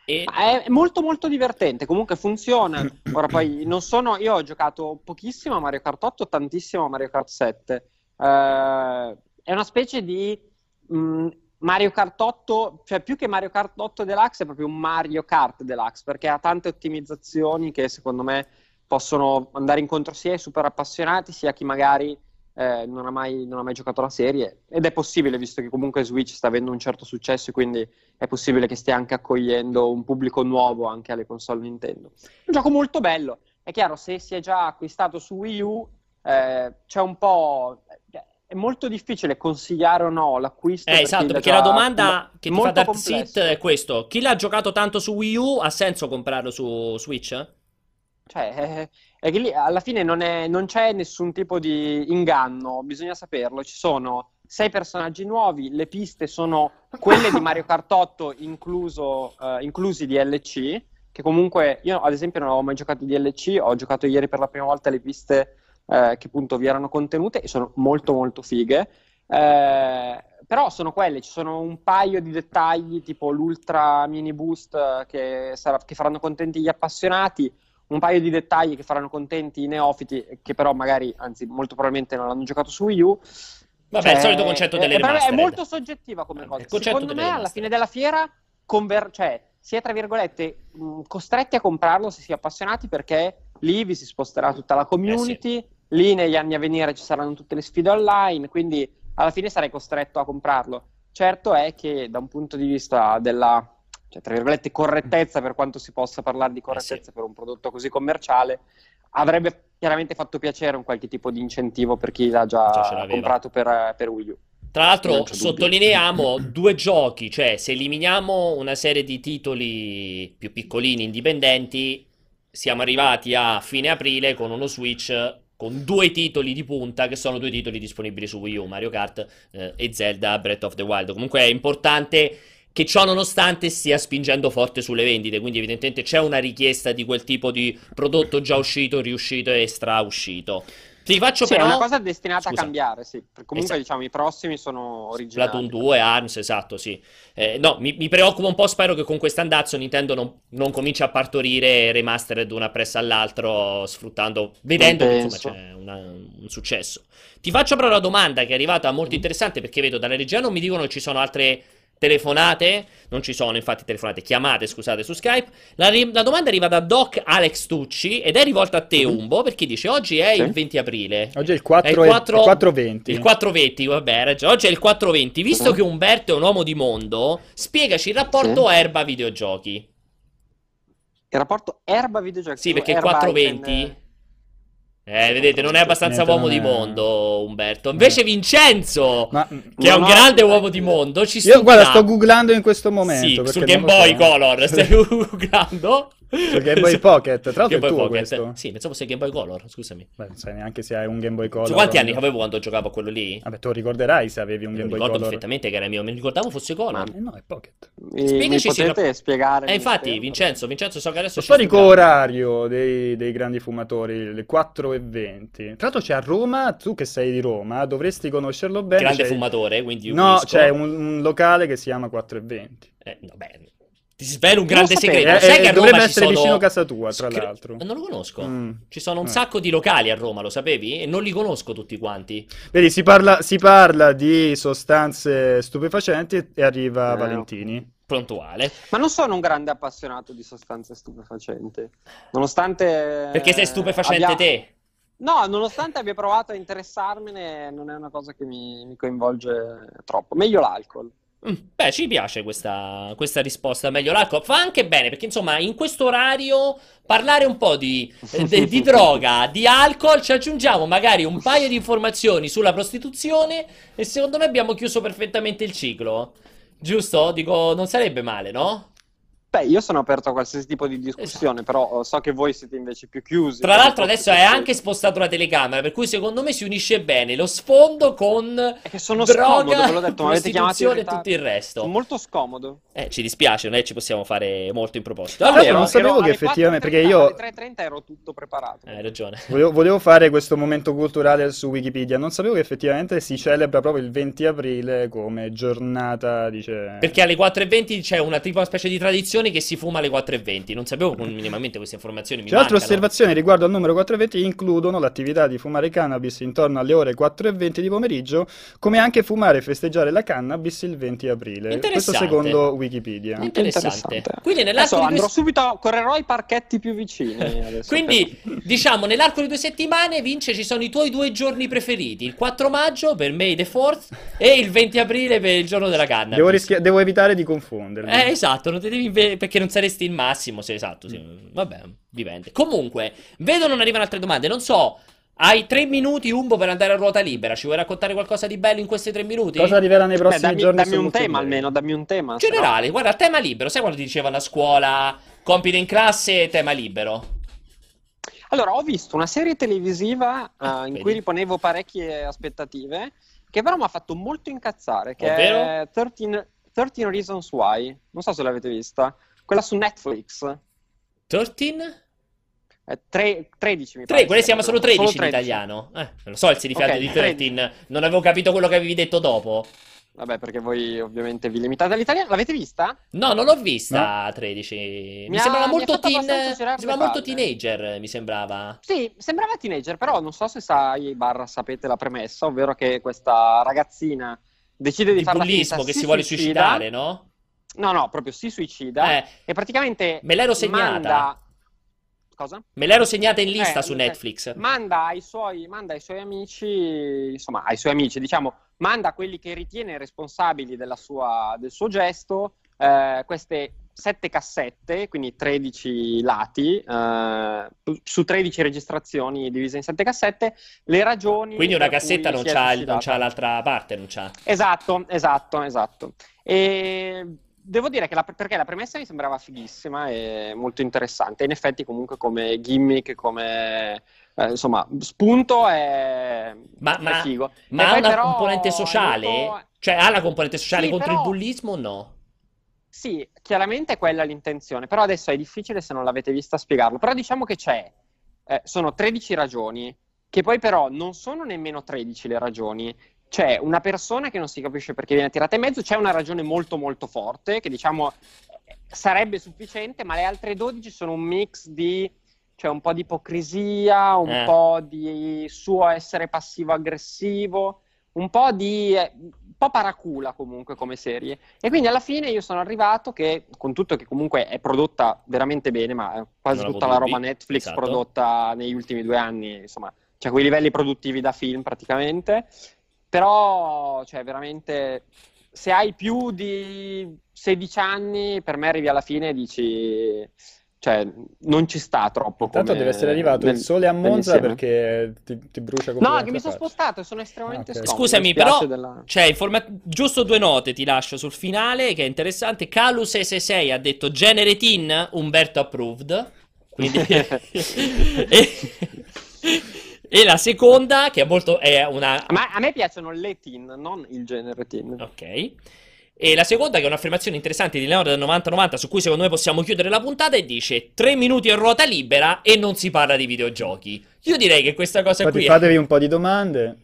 [SPEAKER 1] E
[SPEAKER 4] È molto molto divertente, comunque funziona. [clears throat] Ora poi non sono, io ho giocato pochissimo a Mario Kart 8, tantissimo a Mario Kart 7. Eh, è una specie di mh, Mario Kart 8, cioè più che Mario Kart 8 Deluxe è proprio un Mario Kart Deluxe perché ha tante ottimizzazioni che secondo me possono andare incontro sia ai super appassionati sia a chi magari eh, non, ha mai, non ha mai giocato la serie ed è possibile visto che comunque Switch sta avendo un certo successo e quindi è possibile che stia anche accogliendo un pubblico nuovo anche alle console Nintendo. Un gioco molto bello, è chiaro se si è già acquistato su Wii U eh, c'è un po'... È molto difficile consigliare o no l'acquisto.
[SPEAKER 1] Eh,
[SPEAKER 4] per
[SPEAKER 1] esatto, perché la domanda che ti fa Dark. Seat è questo. Chi l'ha giocato tanto su Wii U ha senso comprarlo su Switch?
[SPEAKER 4] Cioè, eh, è che lì alla fine non, è- non c'è nessun tipo di inganno, bisogna saperlo. Ci sono sei personaggi nuovi, le piste sono quelle di Mario Kart 8, incluso, eh, inclusi DLC, che comunque io ad esempio non avevo mai giocato DLC, ho giocato ieri per la prima volta le piste eh, che appunto vi erano contenute e sono molto molto fighe. Eh, però sono quelle, ci sono un paio di dettagli tipo l'Ultra Mini Boost eh, che, sarà- che faranno contenti gli appassionati, un paio di dettagli che faranno contenti i neofiti eh, che però magari, anzi molto probabilmente non hanno giocato su Wii U.
[SPEAKER 1] Vabbè,
[SPEAKER 4] Cioè,
[SPEAKER 1] il solito concetto
[SPEAKER 4] è-
[SPEAKER 1] delle
[SPEAKER 4] è, è
[SPEAKER 1] remastered.
[SPEAKER 4] molto soggettiva come
[SPEAKER 1] Eh,
[SPEAKER 4] cosa. Secondo me alla fine della fiera conver- cioè, si è tra virgolette mh, costretti a comprarlo se si è appassionati perché lì vi si sposterà tutta la community, lì negli anni a venire ci saranno tutte le sfide online, quindi alla fine sarai costretto a comprarlo. Certo è che da un punto di vista della cioè, tra virgolette correttezza per quanto si possa parlare di correttezza
[SPEAKER 1] Eh sì.
[SPEAKER 4] per un prodotto così commerciale avrebbe chiaramente fatto piacere un qualche tipo di incentivo per chi l'ha già,
[SPEAKER 1] Già
[SPEAKER 4] comprato per, per Wii U.
[SPEAKER 1] Tra l'altro, sottolineiamo due giochi, cioè se eliminiamo una serie di titoli più piccolini, indipendenti, siamo arrivati a fine aprile con uno Switch con due titoli di punta che sono due titoli disponibili su Wii U, Mario Kart eh, e Zelda Breath of the Wild. Comunque è importante che ciò nonostante stia spingendo forte sulle vendite, quindi evidentemente c'è una richiesta di quel tipo di prodotto già uscito, riuscito e strauscito. Ti faccio
[SPEAKER 4] Sì,
[SPEAKER 1] però...
[SPEAKER 4] è una cosa destinata
[SPEAKER 1] Scusa.
[SPEAKER 4] a cambiare, sì. Comunque,
[SPEAKER 1] Esatto.
[SPEAKER 4] diciamo, i prossimi sono originali.
[SPEAKER 1] Splatoon 2, ARMS, esatto, sì. Eh, no, mi, mi preoccupa un po', spero che con questo andazzo Nintendo non, non cominci a partorire remastered una presso all'altro, sfruttando, vedendo che insomma c'è una- un successo. Ti faccio però una domanda che è arrivata molto interessante perché vedo dalla regia non mi dicono che ci sono altre telefonate, non ci sono infatti telefonate, chiamate, scusate, su Skype. La, ri- la domanda arriva da Doc Alex Tucci ed è rivolta a te,
[SPEAKER 4] Mhm.
[SPEAKER 1] Umbo, perché dice oggi è
[SPEAKER 4] Sì.
[SPEAKER 1] il 20 aprile.
[SPEAKER 2] Oggi è il 4
[SPEAKER 1] È il
[SPEAKER 2] e-
[SPEAKER 1] 4
[SPEAKER 2] il 420.
[SPEAKER 1] Il 420, vabbè, ragione. Oggi è il 420. Visto
[SPEAKER 4] Mhm.
[SPEAKER 1] che Umberto è un uomo di mondo, spiegaci il rapporto erba-videogiochi.
[SPEAKER 4] Il rapporto erba videogiochi.
[SPEAKER 1] Sì, perché il
[SPEAKER 4] erba
[SPEAKER 1] 420...
[SPEAKER 4] item,
[SPEAKER 1] Eh, vedete, non è abbastanza uomo di mondo, Umberto. Invece Vincenzo,
[SPEAKER 2] Ma
[SPEAKER 1] che è un
[SPEAKER 4] Non ho-
[SPEAKER 1] grande uomo di mondo, ci
[SPEAKER 2] io guarda, sto googlando in questo momento.
[SPEAKER 1] Sì,
[SPEAKER 2] non
[SPEAKER 1] Game Boy
[SPEAKER 2] so.
[SPEAKER 1] Color, stai [laughs] [laughs] googlando?
[SPEAKER 2] Sul Game Boy Pocket, tra l'altro
[SPEAKER 1] Game
[SPEAKER 2] è
[SPEAKER 1] Boy
[SPEAKER 2] tuo
[SPEAKER 1] Pocket.
[SPEAKER 2] questo.
[SPEAKER 1] Sì, pensavo fosse Game Boy Color, scusami.
[SPEAKER 2] Beh, non sai neanche se hai un Game Boy Color.
[SPEAKER 1] Su quanti anni avevo quando giocavo a quello lì?
[SPEAKER 2] Vabbè, tu ricorderai se avevi un Game Boy
[SPEAKER 1] ricordo
[SPEAKER 2] Color.
[SPEAKER 1] perfettamente che era mio, mi ricordavo fosse Color.
[SPEAKER 4] Ma-
[SPEAKER 2] Eh no, è Pocket.
[SPEAKER 4] Mi
[SPEAKER 1] Spiegaci se
[SPEAKER 4] potete spiegare?
[SPEAKER 1] Eh, infatti,
[SPEAKER 4] mistero?
[SPEAKER 1] Vincenzo, Vincenzo, so che adesso
[SPEAKER 2] Lo
[SPEAKER 1] ci
[SPEAKER 2] storico orario dei, dei grandi fumatori, le 4 e 20. Tra l'altro c'è a Roma, tu che sei di Roma, dovresti conoscerlo bene.
[SPEAKER 1] grande
[SPEAKER 2] c'è-
[SPEAKER 1] fumatore, quindi
[SPEAKER 2] No,
[SPEAKER 1] unisco.
[SPEAKER 2] c'è un, un locale che si chiama 4 e 20.
[SPEAKER 1] Eh, vabbè, ti svelo un grande segreto.
[SPEAKER 2] Eh,
[SPEAKER 1] Sai
[SPEAKER 2] eh,
[SPEAKER 1] che a
[SPEAKER 2] dovrebbe
[SPEAKER 1] Roma ci
[SPEAKER 2] essere
[SPEAKER 1] sono...
[SPEAKER 2] vicino a casa tua, tra
[SPEAKER 1] Scri-
[SPEAKER 2] l'altro.
[SPEAKER 1] Non lo conosco.
[SPEAKER 2] Mm.
[SPEAKER 1] Ci sono un
[SPEAKER 2] Eh.
[SPEAKER 1] sacco di locali a Roma, lo sapevi? E non li conosco tutti quanti.
[SPEAKER 2] Vedi, si parla, si parla di sostanze stupefacenti e arriva
[SPEAKER 4] Eh.
[SPEAKER 2] Valentini.
[SPEAKER 1] Prontuale.
[SPEAKER 4] Ma non sono un grande appassionato di sostanze stupefacenti. Nonostante.
[SPEAKER 1] Perché sei stupefacente
[SPEAKER 4] abbia-
[SPEAKER 1] te.
[SPEAKER 4] No, nonostante abbia provato a interessarmene, non è una cosa che mi, mi coinvolge troppo. Meglio l'alcol.
[SPEAKER 1] Mm, Beh, ci piace questa, questa risposta. Meglio l'alcol. Fa anche bene perché, insomma, in questo orario parlare un po' di, eh, di- di [laughs] droga, di alcol, ci aggiungiamo magari un paio di informazioni sulla prostituzione e secondo me abbiamo chiuso perfettamente il ciclo. Giusto? Dico, non sarebbe male, no?
[SPEAKER 4] Beh, io sono aperto a qualsiasi tipo di discussione, però eh, so che voi siete invece più chiusi.
[SPEAKER 1] Tra l'altro adesso hai anche spostato la telecamera, per cui secondo me si unisce bene lo sfondo con
[SPEAKER 4] È che sono
[SPEAKER 1] droga,
[SPEAKER 4] scomodo, ve l'ho detto, mi avete chiamato
[SPEAKER 1] e tutto il
[SPEAKER 4] Sono
[SPEAKER 1] resto.
[SPEAKER 4] molto scomodo.
[SPEAKER 1] Eh, ci dispiace, non è che ci possiamo fare molto in proposito. Allora,
[SPEAKER 2] non sapevo che effettivamente-
[SPEAKER 4] 4:30
[SPEAKER 2] perché io-
[SPEAKER 4] Alle 3.30 ero tutto preparato.
[SPEAKER 1] hai ragione.
[SPEAKER 2] Volevo, volevo fare questo momento culturale su Wikipedia. Non sapevo che effettivamente si celebra proprio il 20 aprile come giornata, dice...
[SPEAKER 1] Perché alle 4.20 c'è una tipo una specie di tradizione informazioni che si fuma alle 4.20. Non sapevo minimamente queste informazioni. Mi
[SPEAKER 2] C'è altre
[SPEAKER 1] mancano.
[SPEAKER 2] osservazioni riguardo al numero 420 includono l'attività di fumare cannabis intorno alle ore 4.20 di pomeriggio, come anche fumare e festeggiare la cannabis il 20 aprile. Questo
[SPEAKER 1] Interessante.
[SPEAKER 2] secondo Wikipedia.
[SPEAKER 1] Interessante.
[SPEAKER 4] Interessante.
[SPEAKER 1] Quindi nell'arco
[SPEAKER 4] Adesso
[SPEAKER 1] di
[SPEAKER 4] andrò
[SPEAKER 1] due...
[SPEAKER 4] subito, correrò ai parchetti più vicini. adesso, [laughs]
[SPEAKER 1] Quindi, [laughs] diciamo, nell'arco di due settimane, Vince, ci sono i tuoi due giorni preferiti. Il 4 maggio per May the 4th e il 20 aprile per il giorno della cannabis.
[SPEAKER 2] Devo, rischia- devo evitare di confondermi.
[SPEAKER 1] Eh, esatto, non ti devi perché non saresti il massimo, sì, esatto, sì. Vabbè, dipende. Comunque, vedo non arrivano altre domande, non so, hai tre minuti, Umbo, per andare a ruota libera, ci vuoi raccontare qualcosa di bello in questi tre minuti?
[SPEAKER 2] Cosa arriverà nei
[SPEAKER 4] Beh,
[SPEAKER 2] prossimi
[SPEAKER 4] dammi,
[SPEAKER 2] giorni
[SPEAKER 4] dammi un tema almeno, dammi un tema. Se no-
[SPEAKER 1] generale, guarda, tema libero, sai quando ti dicevano a scuola, compito in classe, tema libero?
[SPEAKER 4] Allora, ho visto una serie televisiva
[SPEAKER 1] Ah,
[SPEAKER 4] in
[SPEAKER 1] vedi.
[SPEAKER 4] cui riponevo parecchie aspettative, che però mi ha fatto molto incazzare, che
[SPEAKER 1] Ovvero?
[SPEAKER 4] è 13, 13 Reasons Why. Non so se l'avete vista. Quella su Netflix.
[SPEAKER 1] 13?
[SPEAKER 4] È tre- 13 mi
[SPEAKER 1] Tre,
[SPEAKER 4] pare.
[SPEAKER 1] quelle si
[SPEAKER 4] sia,
[SPEAKER 1] chiama solo
[SPEAKER 4] proprio.
[SPEAKER 1] 13 in italiano. Eh, non lo so il significato
[SPEAKER 4] Ok,
[SPEAKER 1] di
[SPEAKER 4] 13.
[SPEAKER 1] 13, non avevo capito quello che avevi detto dopo.
[SPEAKER 4] Vabbè, perché voi ovviamente vi limitate all'italiano. L'avete vista?
[SPEAKER 1] No, non l'ho vista 13. Mi,
[SPEAKER 4] Mi
[SPEAKER 1] sembrava
[SPEAKER 4] ha
[SPEAKER 1] molto teen, mi
[SPEAKER 4] girare
[SPEAKER 1] sembrava molto teenager, mi sembrava.
[SPEAKER 4] Sì, sembrava teenager, però non so se sai, barra sapete la premessa, ovvero che questa ragazzina decide di,
[SPEAKER 1] Di
[SPEAKER 4] farla
[SPEAKER 1] bullismo
[SPEAKER 4] finta,
[SPEAKER 1] che
[SPEAKER 4] si
[SPEAKER 1] si vuole
[SPEAKER 4] suicida.
[SPEAKER 1] suicidare, no?
[SPEAKER 4] No, no, proprio si suicida
[SPEAKER 1] Eh,
[SPEAKER 4] e praticamente
[SPEAKER 1] me l'ero segnata.
[SPEAKER 4] manda... Cosa?
[SPEAKER 1] Me l'ero segnata in lista
[SPEAKER 4] Eh,
[SPEAKER 1] su
[SPEAKER 4] eh,
[SPEAKER 1] Netflix.
[SPEAKER 4] Manda ai suoi, manda ai suoi amici, insomma, ai suoi amici, diciamo, manda quelli che ritiene responsabili della sua- del suo gesto eh, queste sette cassette, quindi 13 lati, eh, su 13 registrazioni divise in sette cassette, le ragioni...
[SPEAKER 1] Quindi una cassetta non c'ha, il- non c'ha l'altra parte, non c'ha.
[SPEAKER 4] Esatto, esatto, esatto. E devo dire che la, perché la premessa mi sembrava fighissima e molto interessante. In effetti, comunque, come gimmick, come eh, insomma, spunto è,
[SPEAKER 1] Ma-
[SPEAKER 4] è
[SPEAKER 1] ma-
[SPEAKER 4] figo.
[SPEAKER 1] Ma
[SPEAKER 4] E
[SPEAKER 1] ha una
[SPEAKER 4] però
[SPEAKER 1] componente sociale? Cioè, ha la componente sociale
[SPEAKER 4] Sì,
[SPEAKER 1] contro
[SPEAKER 4] però-
[SPEAKER 1] il bullismo o no?
[SPEAKER 4] Sì, chiaramente quella è l'intenzione, però adesso è difficile se non l'avete vista spiegarlo. Però diciamo che c'è, eh, sono 13 ragioni, che poi però non sono nemmeno 13 le ragioni. C'è una persona che non si capisce perché viene tirata in mezzo, c'è una ragione molto molto forte, che diciamo eh, sarebbe sufficiente, ma le altre 12 sono un mix di, cioè un po' di ipocrisia, un
[SPEAKER 1] Eh.
[SPEAKER 4] po' di suo essere passivo-aggressivo, un po' di... eh, un po' paracula comunque come serie. E quindi alla fine io sono arrivato che, con tutto che comunque è prodotta veramente bene, ma è quasi
[SPEAKER 1] Non
[SPEAKER 4] tutta la roba Netflix
[SPEAKER 1] esatto.
[SPEAKER 4] prodotta negli ultimi due anni, insomma, c'è quei livelli produttivi da film praticamente, però, cioè, veramente, se hai più di 16 anni, per me arrivi alla fine e dici, cioè, non ci sta troppo
[SPEAKER 2] Intanto
[SPEAKER 4] come
[SPEAKER 2] deve essere arrivato
[SPEAKER 4] nel-
[SPEAKER 2] il sole a Monza perché ti, ti brucia
[SPEAKER 4] No,
[SPEAKER 2] completamente
[SPEAKER 4] che mi sono spostato e sono estremamente
[SPEAKER 2] Ah, ok.
[SPEAKER 4] scomodo,
[SPEAKER 1] Scusami, però
[SPEAKER 4] della-
[SPEAKER 1] Cioè, informa- giusto due note ti lascio sul finale che è interessante. Calu666 ha detto genere teen, Umberto approved. Quindi... [laughs] [laughs] e... e la seconda, che è molto... è una...
[SPEAKER 4] Ma a me piacciono le teen, non il genere teen.
[SPEAKER 1] Ok. E la seconda, che è un'affermazione interessante di Leonardo del 9090, su cui secondo me possiamo chiudere la puntata, e dice 3 minuti a ruota libera e non si parla di videogiochi. Io direi che questa cosa
[SPEAKER 2] Infatti
[SPEAKER 1] qui è...
[SPEAKER 2] fatevi un po' di domande.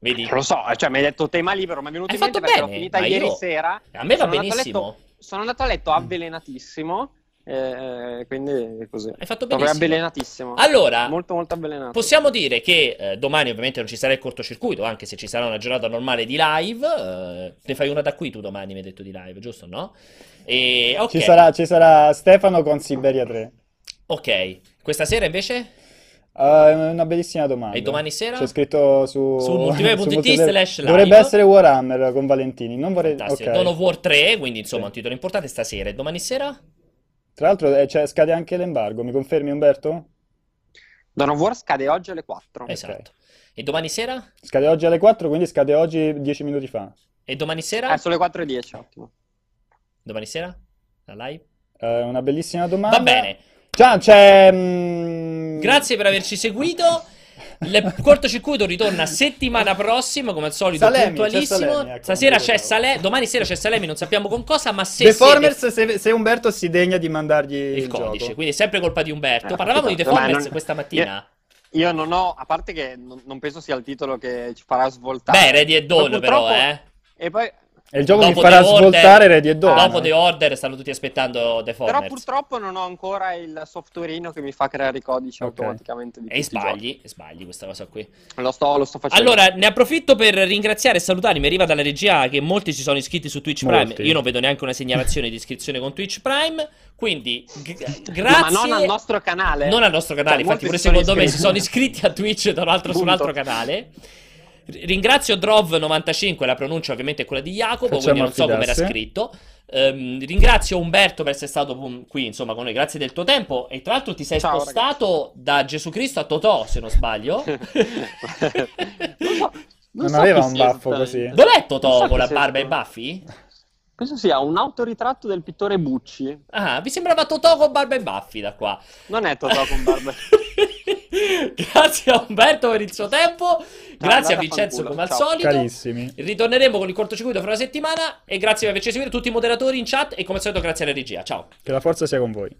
[SPEAKER 1] Vedi?
[SPEAKER 4] Non lo so, cioè mi hai detto tema libero, ma è venuto
[SPEAKER 1] Hai
[SPEAKER 4] in mente
[SPEAKER 1] fatto
[SPEAKER 4] perché l'ho
[SPEAKER 1] bene,
[SPEAKER 4] finita ieri
[SPEAKER 1] io-
[SPEAKER 4] sera.
[SPEAKER 1] A me va benissimo.
[SPEAKER 4] letto- sono andato a letto avvelenatissimo, eh, quindi così.
[SPEAKER 1] Hai fatto
[SPEAKER 4] Proprio
[SPEAKER 1] benissimo.
[SPEAKER 4] avvelenatissimo.
[SPEAKER 1] Allora,
[SPEAKER 4] Molto molto avvelenato.
[SPEAKER 1] Possiamo dire che eh, domani ovviamente non ci sarà il cortocircuito, anche se ci sarà una giornata normale di live. eh, ne fai una da qui tu domani, mi hai detto di live, giusto? No? E ok.
[SPEAKER 2] Ci sarà, ci sarà Stefano con Siberia 3.
[SPEAKER 1] Ok. Questa sera invece?
[SPEAKER 2] È una bellissima domanda.
[SPEAKER 1] E domani sera?
[SPEAKER 2] C'è scritto su,
[SPEAKER 1] Su [laughs] multiplayer.it slash live.
[SPEAKER 2] Dovrebbe essere Warhammer con Valentini. Non vorrei...
[SPEAKER 1] Fantastico.
[SPEAKER 2] ok.
[SPEAKER 1] Dawn of War 3, quindi insomma
[SPEAKER 2] Sì.
[SPEAKER 1] un titolo importante stasera. E domani sera?
[SPEAKER 2] Tra l'altro eh, cioè, scade anche l'embargo. Mi confermi Umberto?
[SPEAKER 4] Dawn of War scade oggi alle 4.
[SPEAKER 1] Esatto. E domani sera?
[SPEAKER 2] Scade oggi alle 4, quindi scade oggi 10 minuti fa.
[SPEAKER 1] E domani sera?
[SPEAKER 4] Eh, sono le 4 e 10, ottimo.
[SPEAKER 1] Domani sera? La live?
[SPEAKER 2] Eh, una bellissima domanda.
[SPEAKER 1] Va bene.
[SPEAKER 2] Ciao, c'è... mm,
[SPEAKER 1] Grazie per averci seguito. Il cortocircuito ritorna settimana prossima, come al solito,
[SPEAKER 2] Salemi,
[SPEAKER 1] puntualissimo.
[SPEAKER 2] c'è Salemi, ecco,
[SPEAKER 1] Stasera c'è. Salemi, domani sera c'è Salemi, non sappiamo con cosa, ma se
[SPEAKER 2] The
[SPEAKER 1] siete
[SPEAKER 2] Formers, se, se Umberto si degna di mandargli il,
[SPEAKER 1] il codice,
[SPEAKER 2] gioco.
[SPEAKER 1] quindi è sempre colpa di Umberto.
[SPEAKER 4] Eh,
[SPEAKER 1] Parlavamo di The
[SPEAKER 4] ma
[SPEAKER 1] Formers
[SPEAKER 4] non-
[SPEAKER 1] questa mattina.
[SPEAKER 4] Io non ho, a parte che non, non penso sia il titolo che ci farà svoltare.
[SPEAKER 1] Beh, Ready e Dawn però, eh.
[SPEAKER 4] E poi,
[SPEAKER 2] È il gioco che
[SPEAKER 1] Dopo
[SPEAKER 2] farà
[SPEAKER 1] The Order-
[SPEAKER 2] svoltare Ready e Dawn.
[SPEAKER 1] Dopo The Order stanno tutti aspettando The
[SPEAKER 4] Però
[SPEAKER 1] Formers.
[SPEAKER 4] purtroppo non ho ancora il softwareino che mi fa creare i codici
[SPEAKER 2] Ok.
[SPEAKER 4] automaticamente di
[SPEAKER 1] E
[SPEAKER 4] tutti i giochi.
[SPEAKER 1] sbagli, e sbagli questa cosa qui.
[SPEAKER 4] Lo sto, lo sto facendo.
[SPEAKER 1] Allora, ne approfitto per ringraziare e salutare. Mi arriva dalla regia che molti si sono iscritti su Twitch Prime.
[SPEAKER 2] Molti.
[SPEAKER 1] Io non vedo neanche una segnalazione di iscrizione con Twitch Prime. Quindi, g- [laughs] grazie.
[SPEAKER 4] ma non al nostro canale.
[SPEAKER 1] Non al nostro canale,
[SPEAKER 4] Cioè,
[SPEAKER 1] infatti, pure secondo me si
[SPEAKER 4] iscritti.
[SPEAKER 1] sono iscritti a Twitch da un altro, su un altro canale. Ringrazio Drov95, la pronuncia ovviamente è quella di Jacopo,
[SPEAKER 2] Facciamo
[SPEAKER 1] quindi non so come era scritto. Ehm, ringrazio Umberto per essere stato um, qui, insomma, con noi, grazie del tuo tempo. E tra l'altro ti sei
[SPEAKER 4] Ciao,
[SPEAKER 1] spostato da Gesù Cristo a Totò, se non sbaglio. [laughs]
[SPEAKER 4] non so,
[SPEAKER 2] Non
[SPEAKER 4] so
[SPEAKER 2] aveva un baffo così.
[SPEAKER 1] Dov'è
[SPEAKER 4] Non
[SPEAKER 1] Totò
[SPEAKER 4] so
[SPEAKER 1] con la barba e i baffi?
[SPEAKER 4] Penso sia un autoritratto del pittore Bucci.
[SPEAKER 1] Ah, vi sembrava Totò con barba e baffi da qua.
[SPEAKER 4] Non è Totò con barba. [laughs] [laughs]
[SPEAKER 1] Grazie a Umberto per il suo tempo. Grazie a Vincenzo come al
[SPEAKER 4] ciao.
[SPEAKER 1] solito.
[SPEAKER 2] Carissimi.
[SPEAKER 1] Ritorneremo con il cortocircuito fra una settimana. E grazie per averci seguito tutti i moderatori in chat. E come al solito, grazie alla regia. Ciao.
[SPEAKER 2] Che la forza sia con voi.